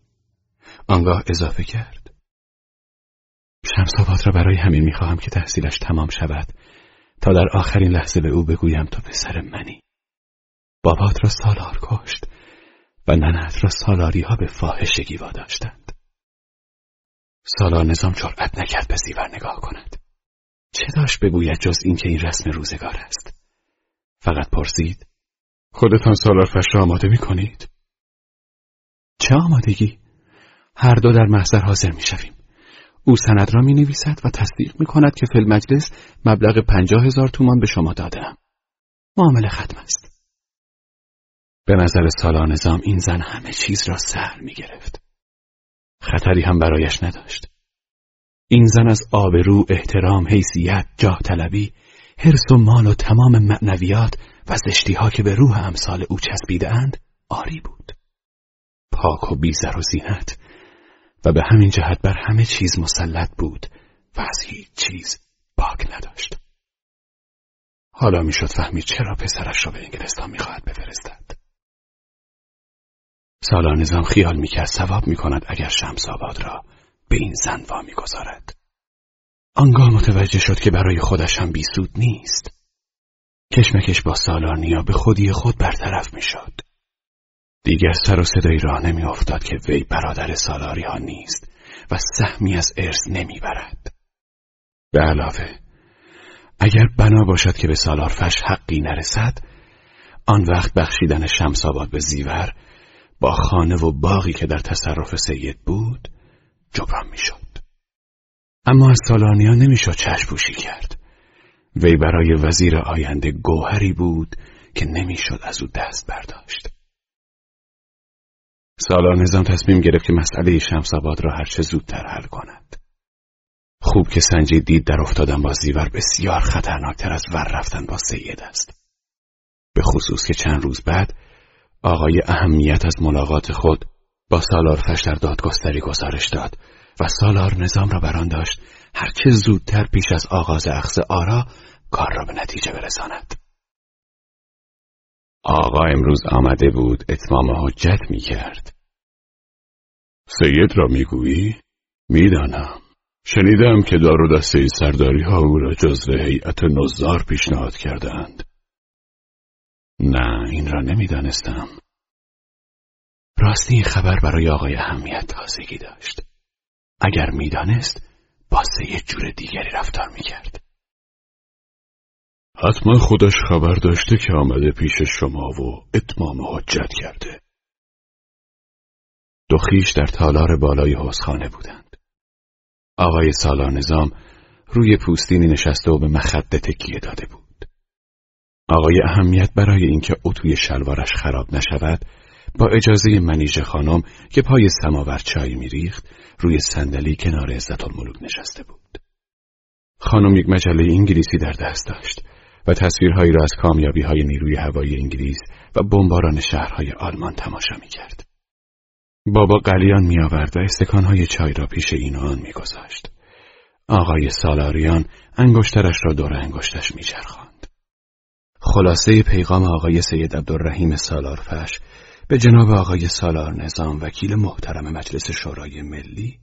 آنگاه اضافه کرد. شمسابات را برای همین می‌خواهم که تحصیلش تمام شود. تا در آخرین لحظه به او بگویم تو پسر منی. بابات را سالار کشت و ننت را سالاری ها به فاحشگی واداشتند. سالار نظام جرأت نکرد به زیور نگاه کند. چه داشت بگوید جز اینکه این رسم روزگار است؟ فقط پرسید خودتان سالار فش را آماده می کنید؟ چه آمادگی؟ هر دو در محضر حاضر می شویم. او سند را می نویسد و تصدیق می کند که فیلم مجلس مبلغ پنجاه هزار تومان به شما دادم. معامله ختم است. به نظر سالار نظام این زن همه چیز را سهل می گرفت. خطری هم برایش نداشت. این زن از آبرو، احترام، حیثیت، جاه طلبی، حرس و مال و تمام معنویات و زشتی ها که به روح امثال او چسبیده اند آری بود. پاک و بیزر و زینت و به همین جهت بر همه چیز مسلط بود و از هیچ چیز باک نداشت. حالا می‌شد فهمید چرا پسرش را به انگلستان می‌خواهد بفرستد. سالار نظام خیال می‌کرد ثواب می‌کند اگر شمس آباد را به این زن وا می‌گذارد. آنگاه متوجه شد که برای خودش هم بیسود نیست. کشمکش با سالارنیا به خودی خود برطرف می‌شد. دیگر سر و صدایی راه نمیافتاد که وی برادر سالاری ها نیست و سهمی از ارث نمی‌برد. به علاوه اگر بنا باشد که به سالار فش حقی نرسد آن وقت بخشیدن شمس آباد به زیور با خانه و باقی که در تصرف سید بود جبران می‌شد. اما از سالانیا نمی‌شد چشم پوشی کرد. وی برای وزیر آینده گوهری بود که نمی‌شد از او دست برداشت. سالار نظام تصمیم گرفت که مسئله شمس آباد را هرچه زودتر حل کند. خوب که سنجید دید در افتادن با زیور بسیار خطرناکتر از ور رفتن با سید است. به خصوص که چند روز بعد آقای اهمیت از ملاقات خود با سالار فش در دادگستری گزارش داد و سالار نظام را بران داشت هرچه زودتر پیش از آغاز اخذ آرا کار را به نتیجه برساند. آقا امروز آمده بود اتمام حجت می کرد. سید را می‌گویی؟ می‌دانم. شنیدم که دار و دسته سرداری ها او را جزو هیئت نزار پیشنهاد کردند. نه این را نمی‌دانستم. راستی این خبر برای آقای اهمیت تازگی داشت. اگر می‌دانست با یه جور دیگری رفتار می‌کرد. حتما خودش خبر داشته که آمده پیش شما و اتمام حجت کرده. دو خیش در تالار بالای حوزخانه بودند. آقای سالار نظام روی پوستینی نشسته و به مخده تکیه داده بود. آقای اهمیت برای اینکه اتوی شلوارش خراب نشود با اجازه منیژه خانم که پای سماور چای میریخت روی صندلی کنار عزت الملوک نشسته بود. خانم یک مجله انگلیسی در دست داشت و تصویرهایی را از کامیابی های نیروی هوایی انگلیس و بمباران شهرهای آلمان تماشا می کرد. بابا قلیان می آورد و استکانهای چای را پیش این آن می گذاشت. آقای سالاریان انگشترش را دور انگشتش می خلاصه پیغام آقای سید عبدالرحیم سالارفش به جناب آقای سالار نظام وکیل محترم مجلس شورای ملی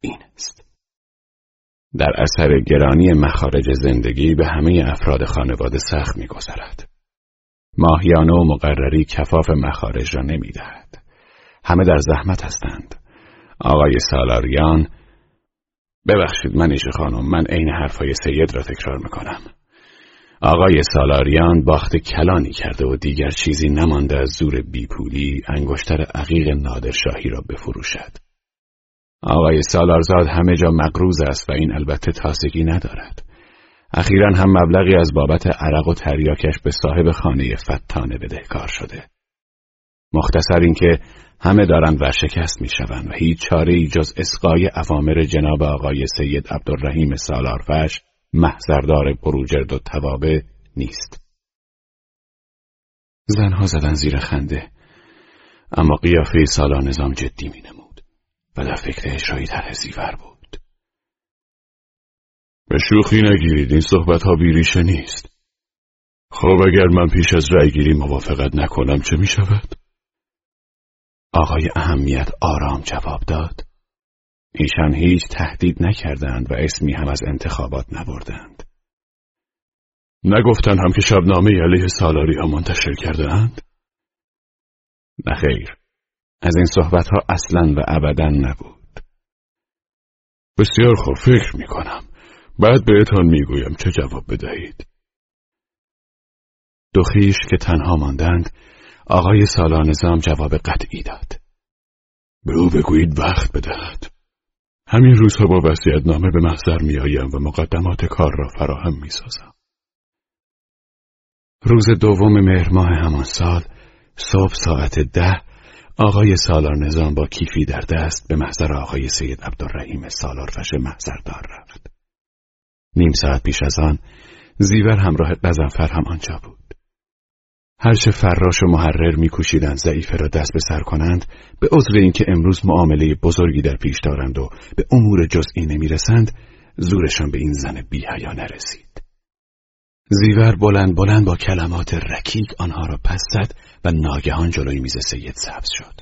این است. در اثر گرانی مخارج زندگی به همه افراد خانواده سخت میگذرد. ماهیانه و مقرری کفاف مخارج را نمی‌دهد. همه در زحمت هستند. آقای سالاریان ببخشید منیش خانم من عین حرفای سید را تکرار می‌کنم. آقای سالاریان باخت کلانی کرده و دیگر چیزی نمانده از زور بیپولی انگشتر عقیق نادرشاهی را بفروشد. آقای سالارزاد همه جا مقروز است و این البته تاسگی ندارد. اخیرا هم مبلغی از بابت عرق و تریاکش به صاحب خانه فتانه بدهکار شده. مختصر اینکه همه دارند ورشکست می‌شوند و هیچ چاره ای جز اسقای اوامر جناب آقای سید عبدالرحیم سالارفش محضردار بروجرد و توابه نیست. زنها زدن زیر خنده. اما قیافه سالا نظام جدی می نمود و در فکر اجرایی طرح زیور بود. به شوخی نگیرید این صحبت ها بیریشه نیست. خب اگر من پیش از رأی گیری موافقت نکنم چه می شود؟ آقای اهمیت آرام جواب داد. ایشان هیچ تهدید نکردند و اسمی هم از انتخابات نبردند. نگفتن هم که شبنامه علیه سالاری ها منتشر کرده اند؟ نخیر از این صحبت ها اصلا و ابدا نبود. بسیار خوب فکر می کنم بعد بهتان می‌گویم چه جواب بدهید. دو خیش که تنها ماندند آقای سالانظام جواب قطعی داد. به او بگویید وقت بدهد. همین روزها با نامه به محضر میآیم و مقدمات کار را فراهم می‌سازم روز دوم مهر ماه همان سال صبح ساعت ده آقای سالار نظام با کیفی در دست به محضر آقای سید عبدالرحیم سالارفش محضردار رفت. نیم ساعت پیش از آن زیور همراه قزنفر هم آنجا بود. هرچه فراش و محرر میکوشیدند ضعیفه را دست به سر کنند به عذر اینکه امروز معامله بزرگی در پیش دارند و به امور جزئی نمی‌رسند زورشان به این زن بیهیا نرسید. زیور بلند بلند با کلمات رکیک آنها را پس زد و ناگهان جلوی میز سید سبز شد.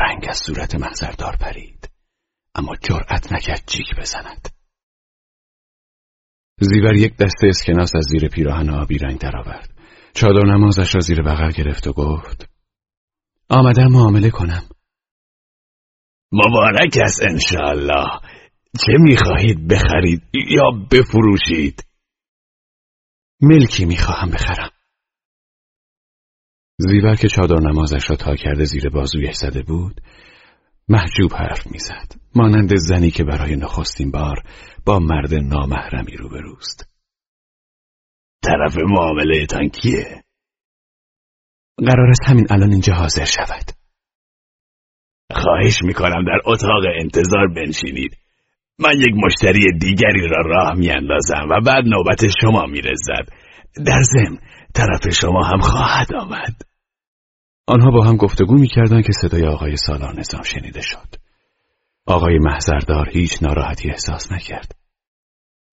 رنگ از صورت محضردار پرید اما جرأت نکرد جیک بزند. زیور یک دسته اسکناس از زیر پیراهن آبی رنگ درآورد. چادر نمازش را زیر بغل گرفت و گفت آمدم معامله کنم. مبارک است انشاءالله. چه می‌خواهید بخرید یا بفروشید؟ ملکی می‌خواهم بخرم. زیور که چادر نمازش را تا کرده زیر بازویش زده بود محجوب حرف می‌زد. مانند زنی که برای نخستین بار با مرد نامحرمی روبروست. طرف معامله کیه؟ قرار است همین الان اینجا حاضر شود. خواهش می‌کنم در اتاق انتظار بنشینید. من یک مشتری دیگری را راه میاندازم و بعد نوبت شما میرزد در ضمن طرف شما هم خواهد آمد. آنها با هم گفتگو می‌کردند که صدای آقای سالار نظام شنیده شد. آقای محضردار هیچ ناراحتی احساس نکرد.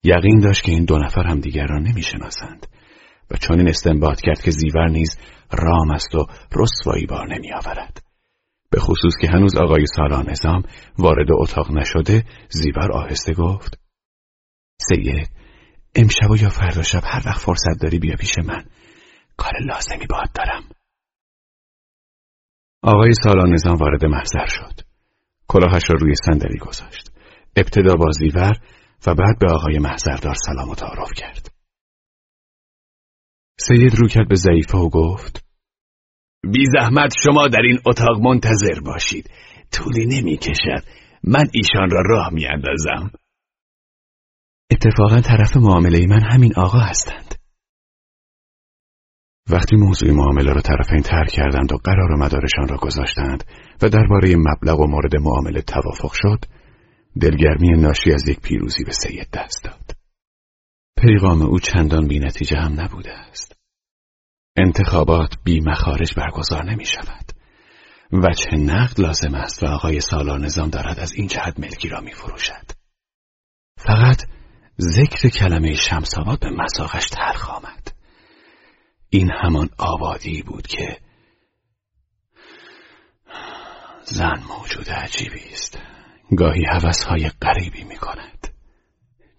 یقین داشت که این دو نفر هم دیگر را نمی‌شناسند و چون این استنباط کرد که زیور نیز رام است و رسوایی بار نمی آورد. به خصوص که هنوز آقای سالار نظام وارد اتاق نشده زیور آهسته گفت سید امشب و یا فردا شب هر وقت فرصت داری بیا پیش من کار لازمی باید دارم آقای سالان نظام وارد محضر شد. کلاهش را روی صندلی گذاشت. ابتدا با زیور و بعد به آقای محضردار سلام و تعارف کرد. سید رو کرد به ضعیفه و گفت بی زحمت شما در این اتاق منتظر باشید. طولی نمی کشد. من ایشان را راه می اندازم. اتفاقا طرف معامله من همین آقا هستند. وقتی موضوع معامله را طرفین ترک کردند و قرار و مدارشان را گذاشتند و درباره مبلغ و مورد معامله توافق شد دلگرمی ناشی از یک پیروزی به سید دست داد. پیغام او چندان بی نتیجه هم نبوده است. انتخابات بی مخارج برگزار نمی شود وجه نقد لازم است و آقای سالار نظام دارد از این جهت ملکی را می فروشد. فقط ذکر کلمه شمساباد به مساقش تلخ آمد. این همان آبادی بود که زن موجود عجیبی است. گاهی های غریبی می کند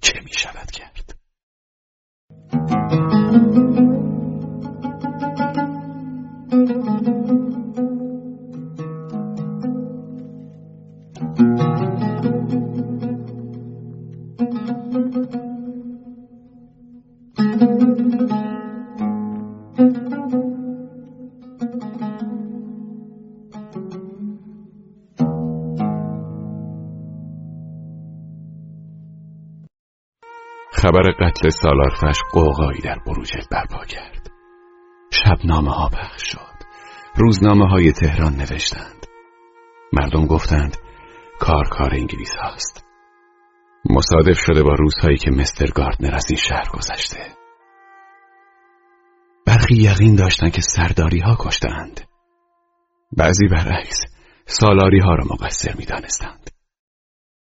چه می شود کرد؟ خبر قتل سالارفش قوقایی در بروجل برپا کرد. شبنامه ها پخش شد. روزنامه های تهران نوشتند مردم گفتند کار کار انگلیس هاست مصادف شده با روزهایی که مستر گاردنر از این شهر گذشته برخی یقین داشتند که سرداری ها کشتند بعضی برعکس سالاری ها را مقصر می دانستند.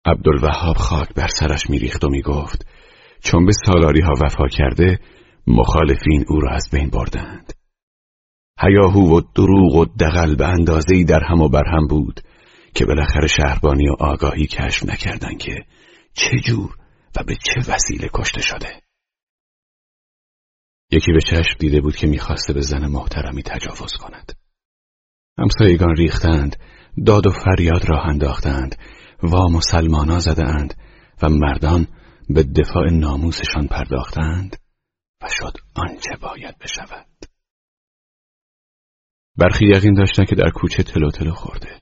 عبدالوهاب خاک بر سرش میریخت و می‌گفت چون به سالاری ها وفا کرده مخالفین او را از بین بردند. هیاهو و دروغ و دقل به اندازه‌ای در هم و بر هم بود که بالاخره شهربانی و آگاهی کشف نکردند که چه جور و به چه وسیله کشته شده. یکی به چشم دیده بود که می‌خواسته به زن محترمی تجاوز کند. همسایگان ریختند داد و فریاد راه انداختند و مسلمانا زدند و مردان به دفاع ناموسشان پرداختند و شد آنچه باید بشود. برخی یقین داشتند که در کوچه تلو تلو خورده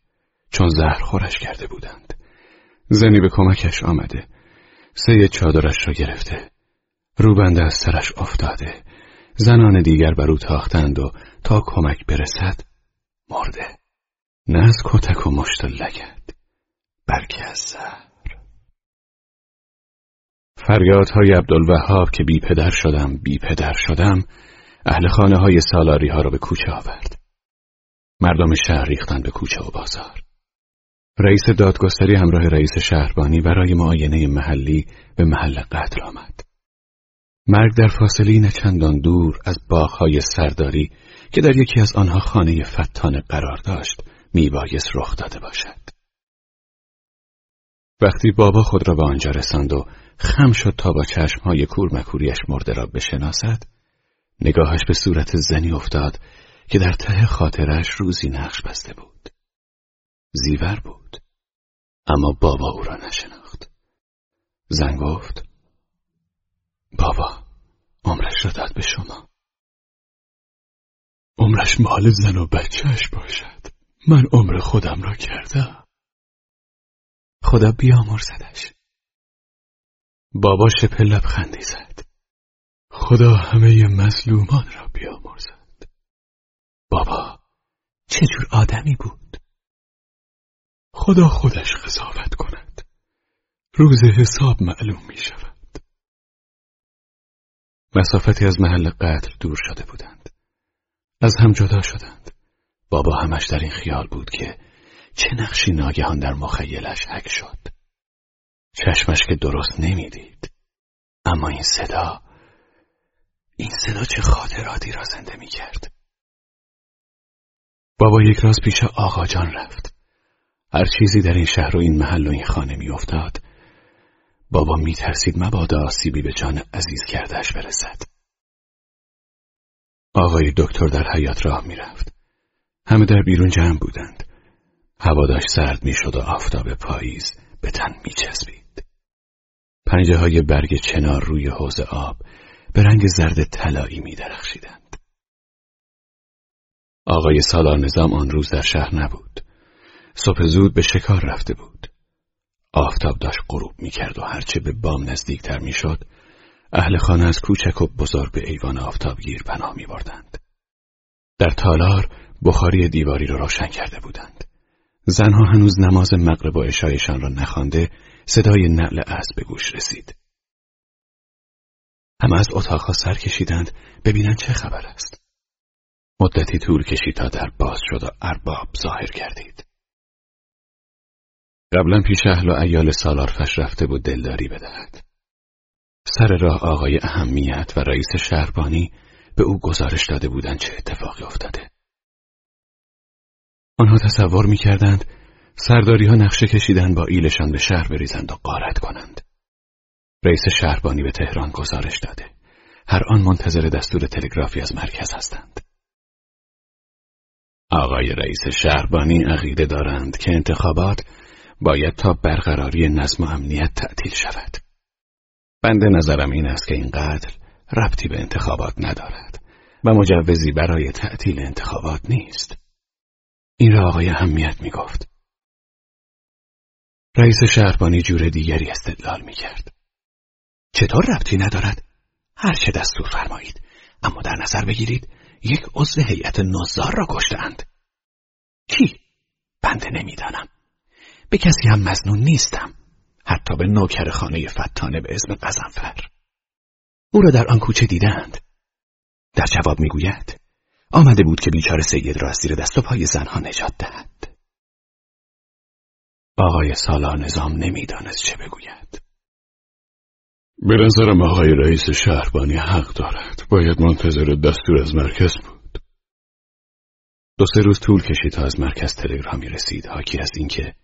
چون زهر خورش کرده بودند. زنی به کمکش آمده سه چادرش را گرفته روبنده از سرش افتاده. زنان دیگر بر او تاختند و تا کمک برسد مرده. نه از کتک و مشت لگد بلکه از زهر. فریادهای عبدالوهاب که بی پدر شدم بی پدر شدم اهل خانه های سالاری ها را به کوچه آورد. مردم شهر ریختند به کوچه و بازار. رئیس دادگستری همراه رئیس شهربانی برای معاینه محلی به محل قتل آمد. مرگ در فاصله نچندان دور از باغهای سرداری که در یکی از آنها خانه فتانه قرار داشت میبایست رخ داده باشد. وقتی بابا خود را به آنجا رساند و خم شد تا با چشمهای کور مکوریش مرده را بشناسد نگاهش به صورت زنی افتاد که در ته خاطرش روزی نقش بسته بود. زیور بود اما بابا او را نشناخت. زن گفت بابا عمرش را داد به شما. عمرش مال زن و بچهش باشد. من عمر خودم را کردم. خدا بیامرزدش. بابا شپه لبخندی زد. خدا همه مظلومان را بیامرزد. بابا چه جور آدمی بود؟ خدا خودش قضاوت کند. روز حساب معلوم می شود. مسافتی از محل قتل دور شده بودند. از هم جدا شدند. بابا همش در این خیال بود که چه نقشی ناگهان در مخیلش حک شد؟ چشمش که درست نمی‌دید. اما این صدا این صدا چه خاطراتی را زنده می کرد بابا یک راز پیش آقا جان رفت. هر چیزی در این شهر و این محل و این خانه می افتاد بابا می ترسید مبادا آسیبی به جان عزیز کردش برسد. آقای دکتر در حیات راه می رفت همه در بیرون جمع بودند. هوا داشت سرد می شد و آفتاب پاییز به تن می چسبید پنجه های برگ چنار روی حوز آب به رنگ زرد طلایی می درخشیدند آقای سالار نظام آن روز در شهر نبود صبح زود به شکار رفته بود آفتاب داشت غروب می کرد و هرچه به بام نزدیکتر می شد اهل خانه از کوچک و بزرگ به ایوان آفتابگیر پناه می بردند. در تالار بخاری دیواری را روشن کرده بودند. زنها هنوز نماز مغرب و عشایشان را نخوانده صدای نعل اسب به گوش رسید. همه از اتاقها سر کشیدند ببینند چه خبر است. مدتی طول کشید تا در باز شد و ارباب ظاهر کردید. قبلا پیش اهل و ایال سالار فش رفته بود دلداری بدهد. سر راه آقای اهمیت و رئیس شهربانی به او گزارش داده بودند چه اتفاقی افتاده. آنها تصور می‌کردند سرداری ها نقشه کشیدن با ایلشان به شهر بریزند و قارت کنند. رئیس شهربانی به تهران گزارش داده. هر آن منتظر دستور تلگرافی از مرکز هستند. آقای رئیس شهربانی عقیده دارند که انتخابات باید تا برقراری نظم و امنیت تعطیل شود. بنده نظرم این است که این قتل ربطی به انتخابات ندارد و مجوزی برای تعطیل انتخابات نیست. این را آقای اهمیت می گفت. رئیس شهربانی جور دیگری استدلال می کرد. چطور ربطی ندارد؟ هر چه دستور فرمایید. اما در نظر بگیرید یک عضو هیئت نظار را کشتند. کی؟ بنده نمی‌دانم به کسی هم مزنون نیستم حتی به نوکر خانه فتانه به اسم قزنفر او را در آن کوچه دیدند در جواب می‌گوید آمده بود که بیچار سید را از زیر دست و پای زنها نجات دهد. آقای سالار نظام نمی‌دانست چه بگوید. به نظرم آقای رئیس شهربانی حق دارد. باید منتظر دستور از مرکز بود. دو سه روز طول کشید تا از مرکز تلگرامی رسید. حاکی از اینکه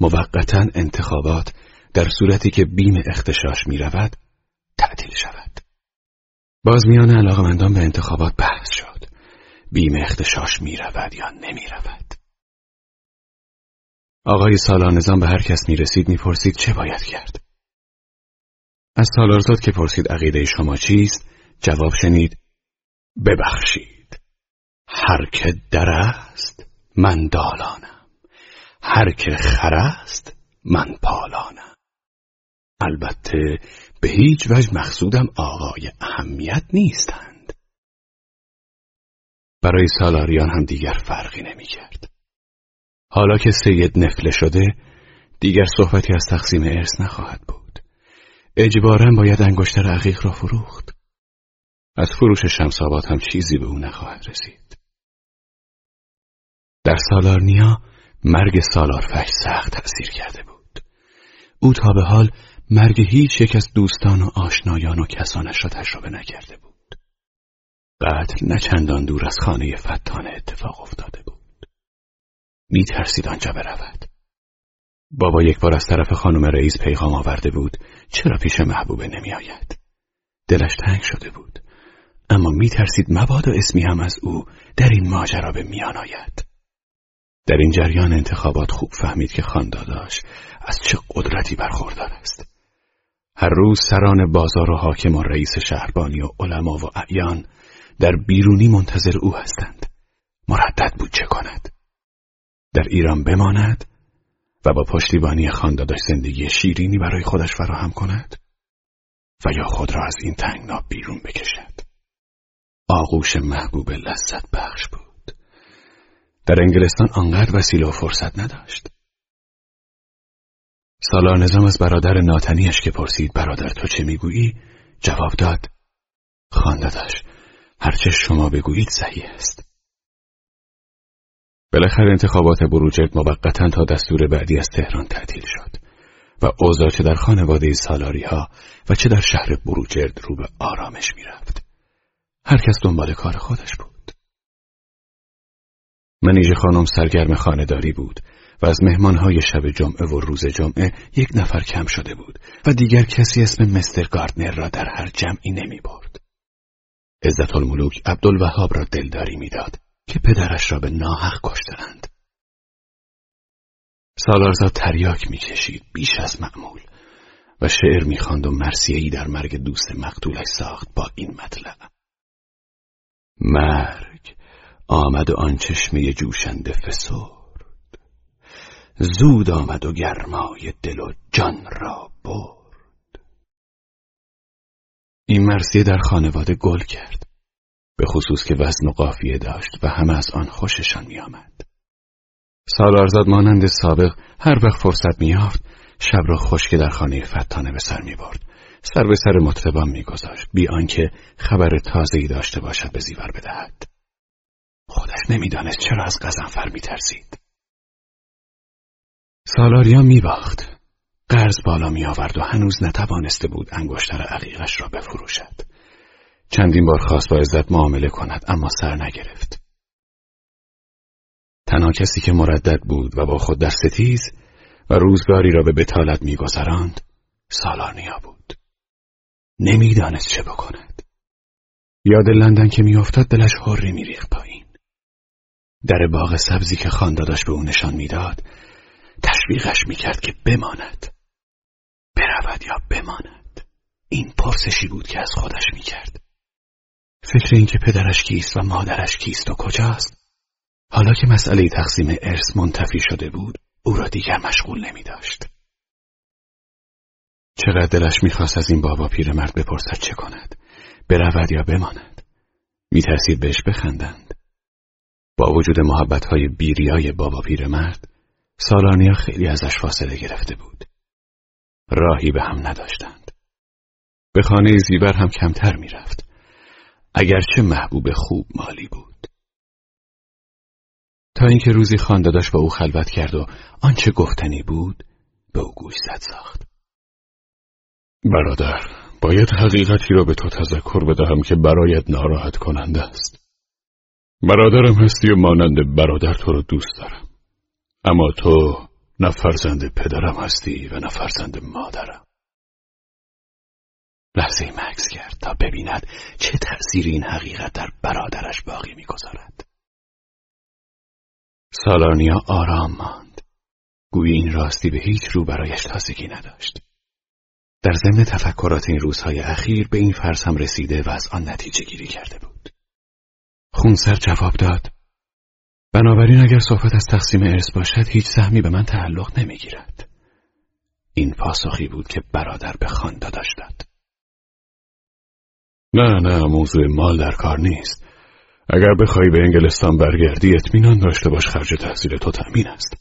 موقتا انتخابات در صورتی که بیم اختشاش می رود تعطیل شود. باز میان علاقمندان به انتخابات بحث شد. بیم اختشاش می رود یا نمی رود آقای سالانزان به هر کس می رسید می پرسید چه باید کرد؟ از سالارزاد که پرسید عقیده شما چیست جواب شنید ببخشید. هر که در است من دالانم. هر که خر است من پالانم. البته به هیچ وجه مقصودم آقای اهمیت نیستند برای سالاریان هم دیگر فرقی نمی کرد. حالا که سید نفله شده دیگر صحبتی از تقسیم ارث نخواهد بود اجبارا باید انگشتر عقیق را فروخت از فروش شمسابات هم چیزی به او نخواهد رسید در سالارنیا مرگ سالارفش سخت تأثیر کرده بود او تا به حال مرگ هیچ یک از دوستان و آشنایان و کسانش را تجربه نکرده بود. قتل نه چندان دور از خانه فتانه اتفاق افتاده بود. می ترسید آنجا برود. بابا یک بار از طرف خانم رئیس پیغام آورده بود چرا پیش محبوبه نمی آید؟ دلش تنگ شده بود. اما می ترسید مبادا اسمی هم از او در این ماجرا به میان آید. در این جریان انتخابات خوب فهمید که خانداداش از چه قدرتی برخوردار است. هر روز سران بازار و حاکم و رئیس شهربانی و علما و اعیان در بیرونی منتظر او هستند. مردد بود چه کند؟ در ایران بماند و با پشتیبانی خانداداش زندگی شیرینی برای خودش فراهم کند و یا خود را از این تنگنا بیرون بکشد. آغوش محبوب لذت بخش بود. در انگلستان آنقدر وسیله و فرصت نداشت. سالار نظام از برادر ناتنیش که پرسید برادر تو چه می‌گویی جواب داد خاندادش هرچه شما بگویید صحیح است. بالاخره انتخابات بروجرد موقتا تا دستور بعدی از تهران تعطیل شد و اوضاع چه در خانواده سالاری ها و چه در شهر بروجرد رو به آرامش می‌رفت. هر کس دنبال کار خودش بود. منیژه خانم سرگرم خانهداری بود و از مهمانهای شب جمعه و روز جمعه یک نفر کم شده بود و دیگر کسی اسم مستر گاردنر را در هر جمعی نمی برد. عزت الملوک عبدالوهاب را دلداری می‌داد که پدرش را به ناحق کشتند. سالارزا تریاک می‌کشید بیش از معمول و شعر می‌خواند و مرسیهای در مرگ دوست مقتولش ساخت با این مطلب مرگ آمد و آن چشمه جوشنده فسور زود آمد و گرمای دل و جان را برد. این مرسیه در خانواده گل کرد به خصوص که وزن و قافیه داشت و همه از آن خوششان می آمد. سالارزاد مانند سابق هر وقت فرصت میافت شب را خشک در خانه فتانه به سر می برد. سر به سر مطربان میگذاشت بی آنکه خبر ای داشته باشد به زیور بدهد خودش نمی‌دانست چرا از قزنفر میترسید سالاریا میباخت قرض بالا می آورد و هنوز نتوانسته بود انگشتر عقیقش را بفروشد. چندین بار خواست با عزت معامله کند اما سر نگرفت. تنها کسی که مردد بود و با خود در ستیز و روزگاری را به بتالت میگذراند سالارنیا بود. نمی‌دانست چه بکند. یاد لندن که میافتاد دلش حری میریخت پایین. در باغ سبزی که خانداداش به او نشان می‌داد تشویقش می‌کرد که بماند. برود یا بماند. این پرسشی بود که از خودش می‌کرد. فکر اینکه پدرش کیست و مادرش کیست و کجاست؟ حالا که مسئله تقسیم ارث منتفی شده بود او را دیگر مشغول نمی داشت. چقدر دلش می‌خواست از این بابا پیرمرد بپرسد چه کند؟ برود یا بماند؟ میترسید بهش بخندند. با وجود محبت های بیریای بابا پیرمرد سالانیا خیلی ازش فاصله گرفته بود. راهی به هم نداشتند. به خانه زیور هم کمتر می‌رفت. اگرچه محبوب خوب مالی بود. تا اینکه روزی خانداداش با او خلوت کرد و آنچه گفتنی بود به او گوش زد ساخت. برادر باید حقیقتی را به تو تذکر بدهم که برایت ناراحت کننده است. برادرم هستی و مانند برادر تو را دوست دارم. اما تو نه فرزند پدرم هستی و نه فرزند مادرم. لحظه مکس کرد تا ببیند چه تأثیری این حقیقت در برادرش باقی می‌گذارد. سالانیا آرام ماند. گویی این راستی به هیچ رو برایش تازگی نداشت. در ضمن تفکرات این روزهای اخیر به این فرض هم رسیده و از آن نتیجه گیری کرده بود. خونسر جواب داد بنابراین اگر صحبت از تقسیم ارث باشد هیچ سهمی به من تعلق نمی‌گیرد. این پاسخی بود که برادر به خانداداش داد نه نه موضوع مال در کار نیست. اگر بخوای به انگلستان برگردی اطمینان داشته باش خرج تحصیل تو تأمین است.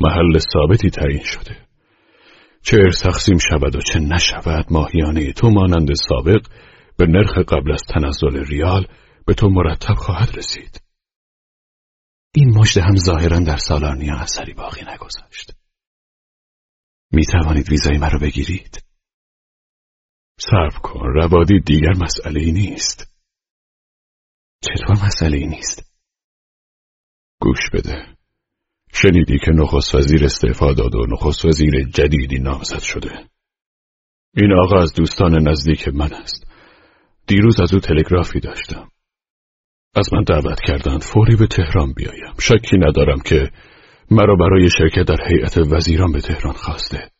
محل ثابتی تعیین شده. چه ارث تقسیم شود و چه نشود ماهیانه تو مانند سابق به نرخ قبل از تنزل ریال به تو مرتب خواهد رسید. این مجد هم ظاهرا در سالارنیا اثری باقی نگذاشت. می توانید ویزای مرا بگیرید؟ صرف کن روادی دیگر مسئله ای نیست. چطور مسئله ای نیست؟ گوش بده. شنیدی که نخست وزیر استعفا داد و نخست وزیر جدیدی نامزد شده. این آقا از دوستان نزدیک من است. دیروز از او تلگرافی داشتم. از من دعوت کردند فوری به تهران بیایم. شکی ندارم که مرا برای شرکت در هیئت وزیران به تهران خواسته.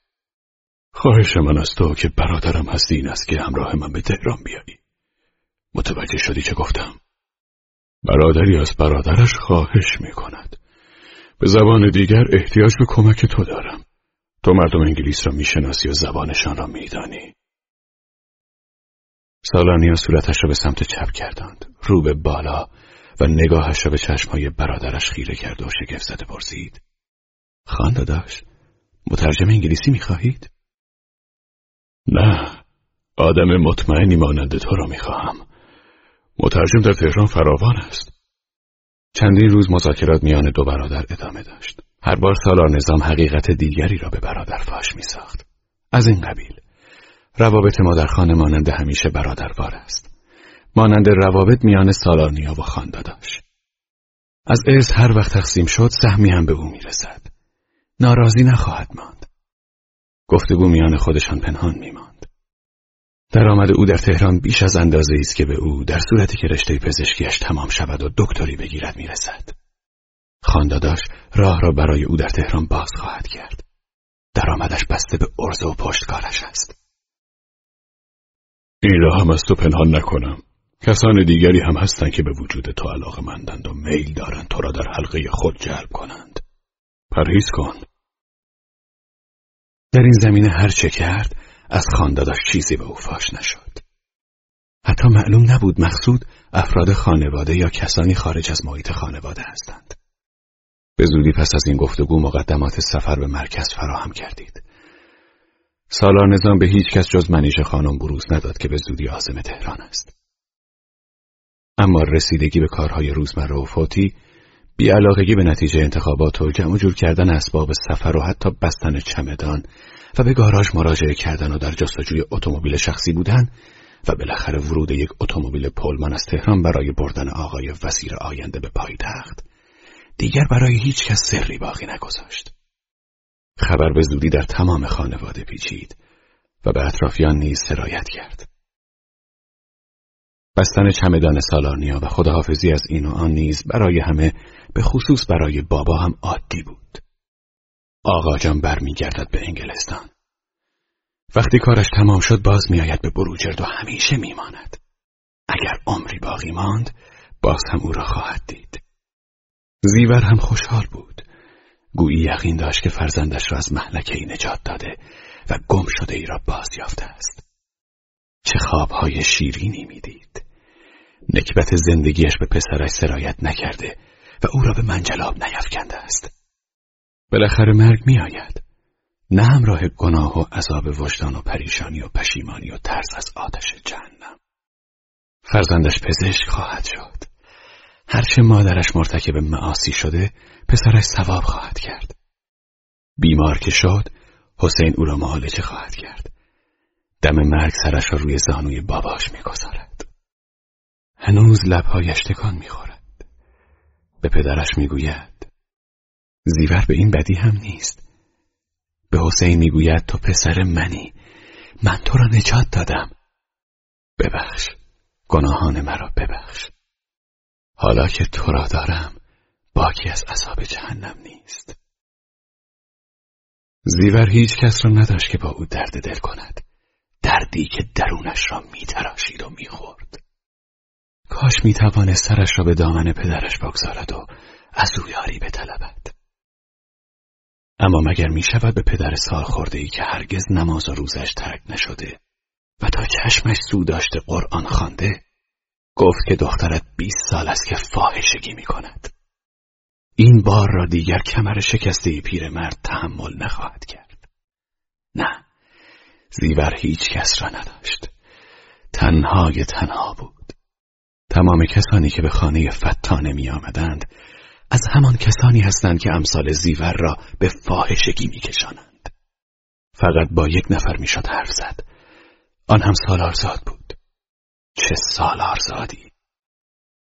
خواهش من از تو که برادرم هستی این است که همراه من به تهران بیایی. متوجه شدی چه گفتم؟ برادری از برادرش خواهش می کند به زبان دیگر احتیاج به کمک تو دارم. تو مردم انگلیس را می‌شناسی و زبانشان را میدانی. سالانیا صورتش را به سمت چپ کردند. رو به بالا و نگاهش را به چشمهای برادرش خیره کرد و شگفت زده پرسید. خان داداش مترجم انگلیسی می‌خواهید؟ نه آدم مطمئنی مانند تو را می‌خواهم. مترجم در تهران فراوان است. چندین روز مذاکرات میان دو برادر ادامه داشت. هر بار سالار نظام حقیقت دیگری را به برادر فاش می ساخت. از این قبیل روابط ما در خانه مانند همیشه برادروار است. مانند روابط میان سالارنیا و خانداداش از ارث هر وقت تقسیم شد سهمی هم به او می‌رسد. ناراضی نخواهد ماند. گفتگو میان خودشان پنهان میماند. درآمد او در تهران بیش از اندازه است که به او در صورتی که رشته پزشکیش تمام شود و دکتری بگیرد می‌رسد. خانداداش راه را برای او در تهران باز خواهد کرد. درآمدش بسته به ارزه و پشتکارش است. این را هم از تو پنهان نکنم. کسان دیگری هم هستند که به وجود تو علاقه مندند و میل دارند تو را در حلقه خود جلب کنند. پرهیز کن. در این زمینه هر چه کرد از خانداداش چیزی به او فاش نشد. حتی معلوم نبود مقصود افراد خانواده یا کسانی خارج از محیط خانواده هستند. به زودی پس از این گفتگو مقدمات سفر به مرکز فراهم کردید. سالار نظام به هیچ کس جز منیژه خانم بروز نداد که به زودی عازم تهران است. اما رسیدگی به کارهای روزمره و فوتی بیعلاقگی به نتیجه انتخابات و جمع جور کردن اسباب سفر و حتی بستن چمدان و به گاراژ مراجعه کردن و در جستجوی اتومبیل شخصی بودن و بالاخره ورود یک اتومبیل پلمان از تهران برای بردن آقای وزیر آینده به پایتخت دیگر برای هیچ کس سری باقی نگذاشت. خبر به زودی در تمام خانواده پیچید و به اطرافیان نیز سرایت کرد. بستن چمدان سالارنیا و خداحافظی از این و آن نیز برای همه به خصوص برای بابا هم عادی بود. آقا جان برمیگردد به انگلستان. وقتی کارش تمام شد باز میآید به بروجرد و همیشه میماند. اگر عمری باقی ماند باز هم او را خواهد دید. زیور هم خوشحال بود. گویی یقین داشت که فرزندش را از محلکه ای نجات داده و گم شده ای را باز یافته است. چه خوابهای شیرینی می‌دید. نکبت زندگیش به پسرش سرایت نکرده و او را به منجلاب نیفکنده است. بالاخره مرگ میآید. نه همراه گناه و عذاب وجدان و پریشانی و پشیمانی و ترس از آتش جهنم. فرزندش پزشک خواهد شد. هرچه مادرش مرتکب معاصی شده پسرش ثواب خواهد کرد. بیمار که شد حسین او را معالجه خواهد کرد. دم مرگ سرش را روی زانوی باباش می‌گذارد. هنوز لبهایش تکان می‌خورد. به پدرش می‌گوید زیور به این بدی هم نیست. به حسین می‌گوید تو پسر منی. من تو را نجات دادم. ببخش. گناهان مرا ببخش. حالا که تو را دارم باکی از عذاب جهنم نیست. زیور هیچ کس را نداشت که با او درد دل کند. دردی که درونش را میتراشید و می‌خورد. کاش می‌توانست سرش را به دامن پدرش بگذارد و از او یاری بطلبد. اما مگر می شود به پدر سال خورده ای که هرگز نماز و روزش ترک نشده و تا چشمش سو داشته قرآن خوانده گفت که دخترت بیست سال است که فاحشگی می کند این بار را دیگر کمر شکسته پیرمرد تحمل نخواهد کرد. نه زیور هیچ کس را نداشت. تنهای تنها بود. تمام کسانی که به خانه فتانه می آمدند از همان کسانی هستند که امثال زیور را به فاحشگی میکشانند فقط با یک نفر می‌شد حرف زد. آن هم سالارزاد بود. چه سالارزادی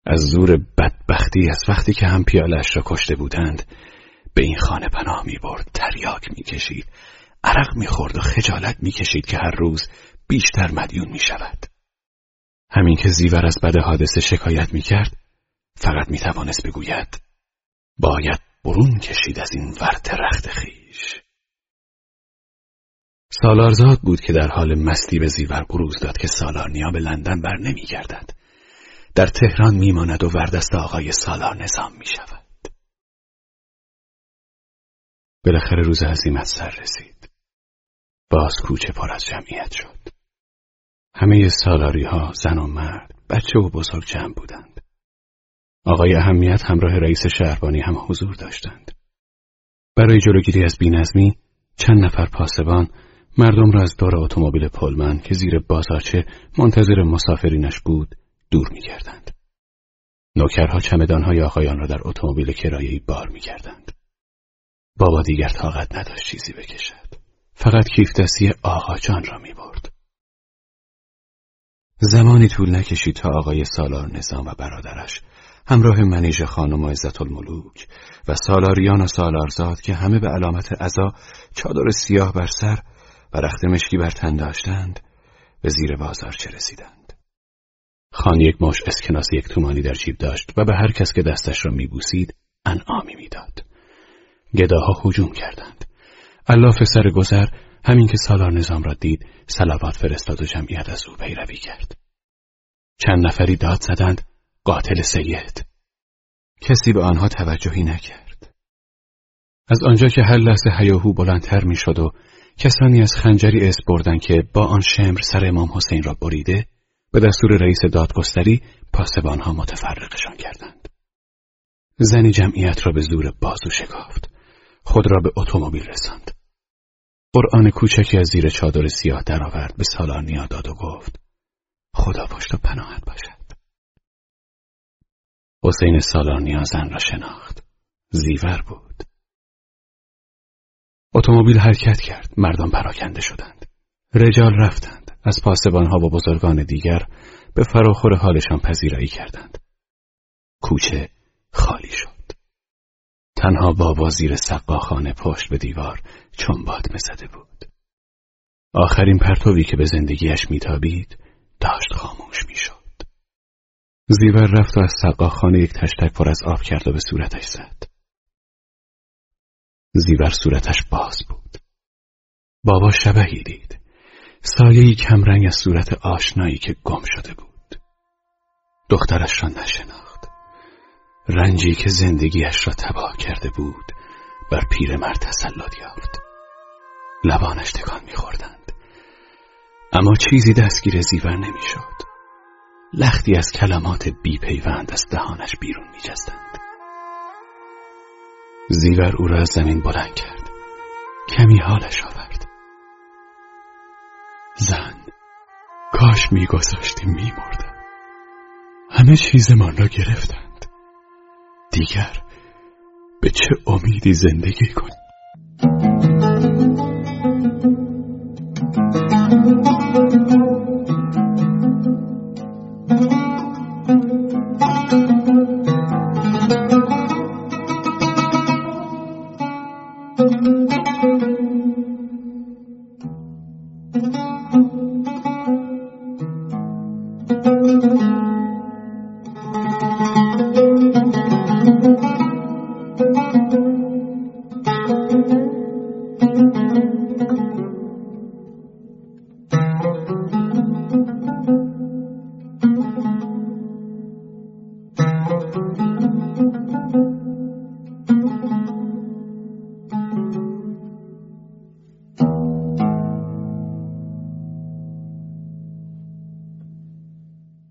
از زور بدبختی از وقتی که هم پیالش را کشته بودند به این خانه پناه می برد تریاک می کشید عرق می خورد و خجالت می کشید که هر روز بیشتر مدیون می شود همین که زیور از بد حادثه شکایت می کرد فقط می توانست بگوید باید برون کشید از این ورت رخت خیش سالارزاد بود که در حال مستی به زیور بروز داد که سالارنیا به لندن بر نمی گردد. در تهران میماند و وردست آقای سالار نظام می شود. بالاخره روز عظیمت سر رسید. باز کوچه پر از جمعیت شد. همه سالاری ها زن و مرد بچه و بزرگ جمع بودند. آقای اهمیت همراه رئیس شهربانی هم حضور داشتند. برای جلوگیری از بینظمی چند نفر پاسبان مردم را از دور اتومبیل پلمن که زیر بازارچه منتظر مسافرینش بود دور می‌کردند. نوکرها چمدانهای آقایان را در اتومبیل کرایه‌ای بار می‌کردند. بابا دیگر طاقت نداشت چیزی بکشد. فقط کیف دستی آقا جان را می برد. زمانی طول نکشید تا آقای سالار نظام و برادرش همراه منیژ خانم عزت الملوک و سالاریان و سالارزاد که همه به علامت عزا چادر سیاه بر سر و رخت مشکی بر تن داشتند به زیر چه رسیدند. خان یک مش اسکناس یک تومانی در جیب داشت و به هر کس که دستش را میبوسید انعامی می‌داد. گداها هجوم کردند. الاف سر گذر همین که سالار نظام را دید سلوات فرستاد و جمعیت از او پیروی کرد. چند نفری داد زدند قاتل سید کسی به آنها توجهی نکرد از آنجا که هر لحظه هیاهو بلندتر می‌شد و کسانی از خنجری اسم بردن که با آن شمر سر امام حسین را بریده به دستور رئیس دادگستری پاسبانها متفرقشان کردند زنی جمعیت را به زور بازو شکافت خود را به اتومبیل رساند قرآن کوچکی از زیر چادر سیاه درآورد به سالار داد و گفت خدا پشت و پناهت باشد حسین سالار نیازن را شناخت. زیور بود. اتومبیل حرکت کرد. مردم پراکنده شدند. رجال رفتند. از پاسبانها و بزرگان دیگر به فراخور حالشان پذیرایی کردند. کوچه خالی شد. تنها بابا زیر سقاخانه پشت به دیوار چون باد زده بود. آخرین پرتوی که به زندگیش میتابید داشت خاموش می‌شد. زیور رفت و از سقاخانه یک تشتک پر از آب کرد و به صورتش زد. زیور صورتش باز بود. بابا شبهی دید. سایهی کمرنگ از صورت آشنایی که گم شده بود. دخترش را نشناخت. رنجی که زندگیش را تباه کرده بود بر پیرمرد تسلط یافت. لبانش تکان میخوردند. اما چیزی دستگیر زیور نمی‌شد. لختی از کلمات بیپیوند از دهانش بیرون میجستند زیور او را از زمین بلند کرد. کمی حالش آورد. زن کاش میگذاشتی میمردم. همه چیزمان را گرفتند. دیگر به چه امیدی زندگی کنی؟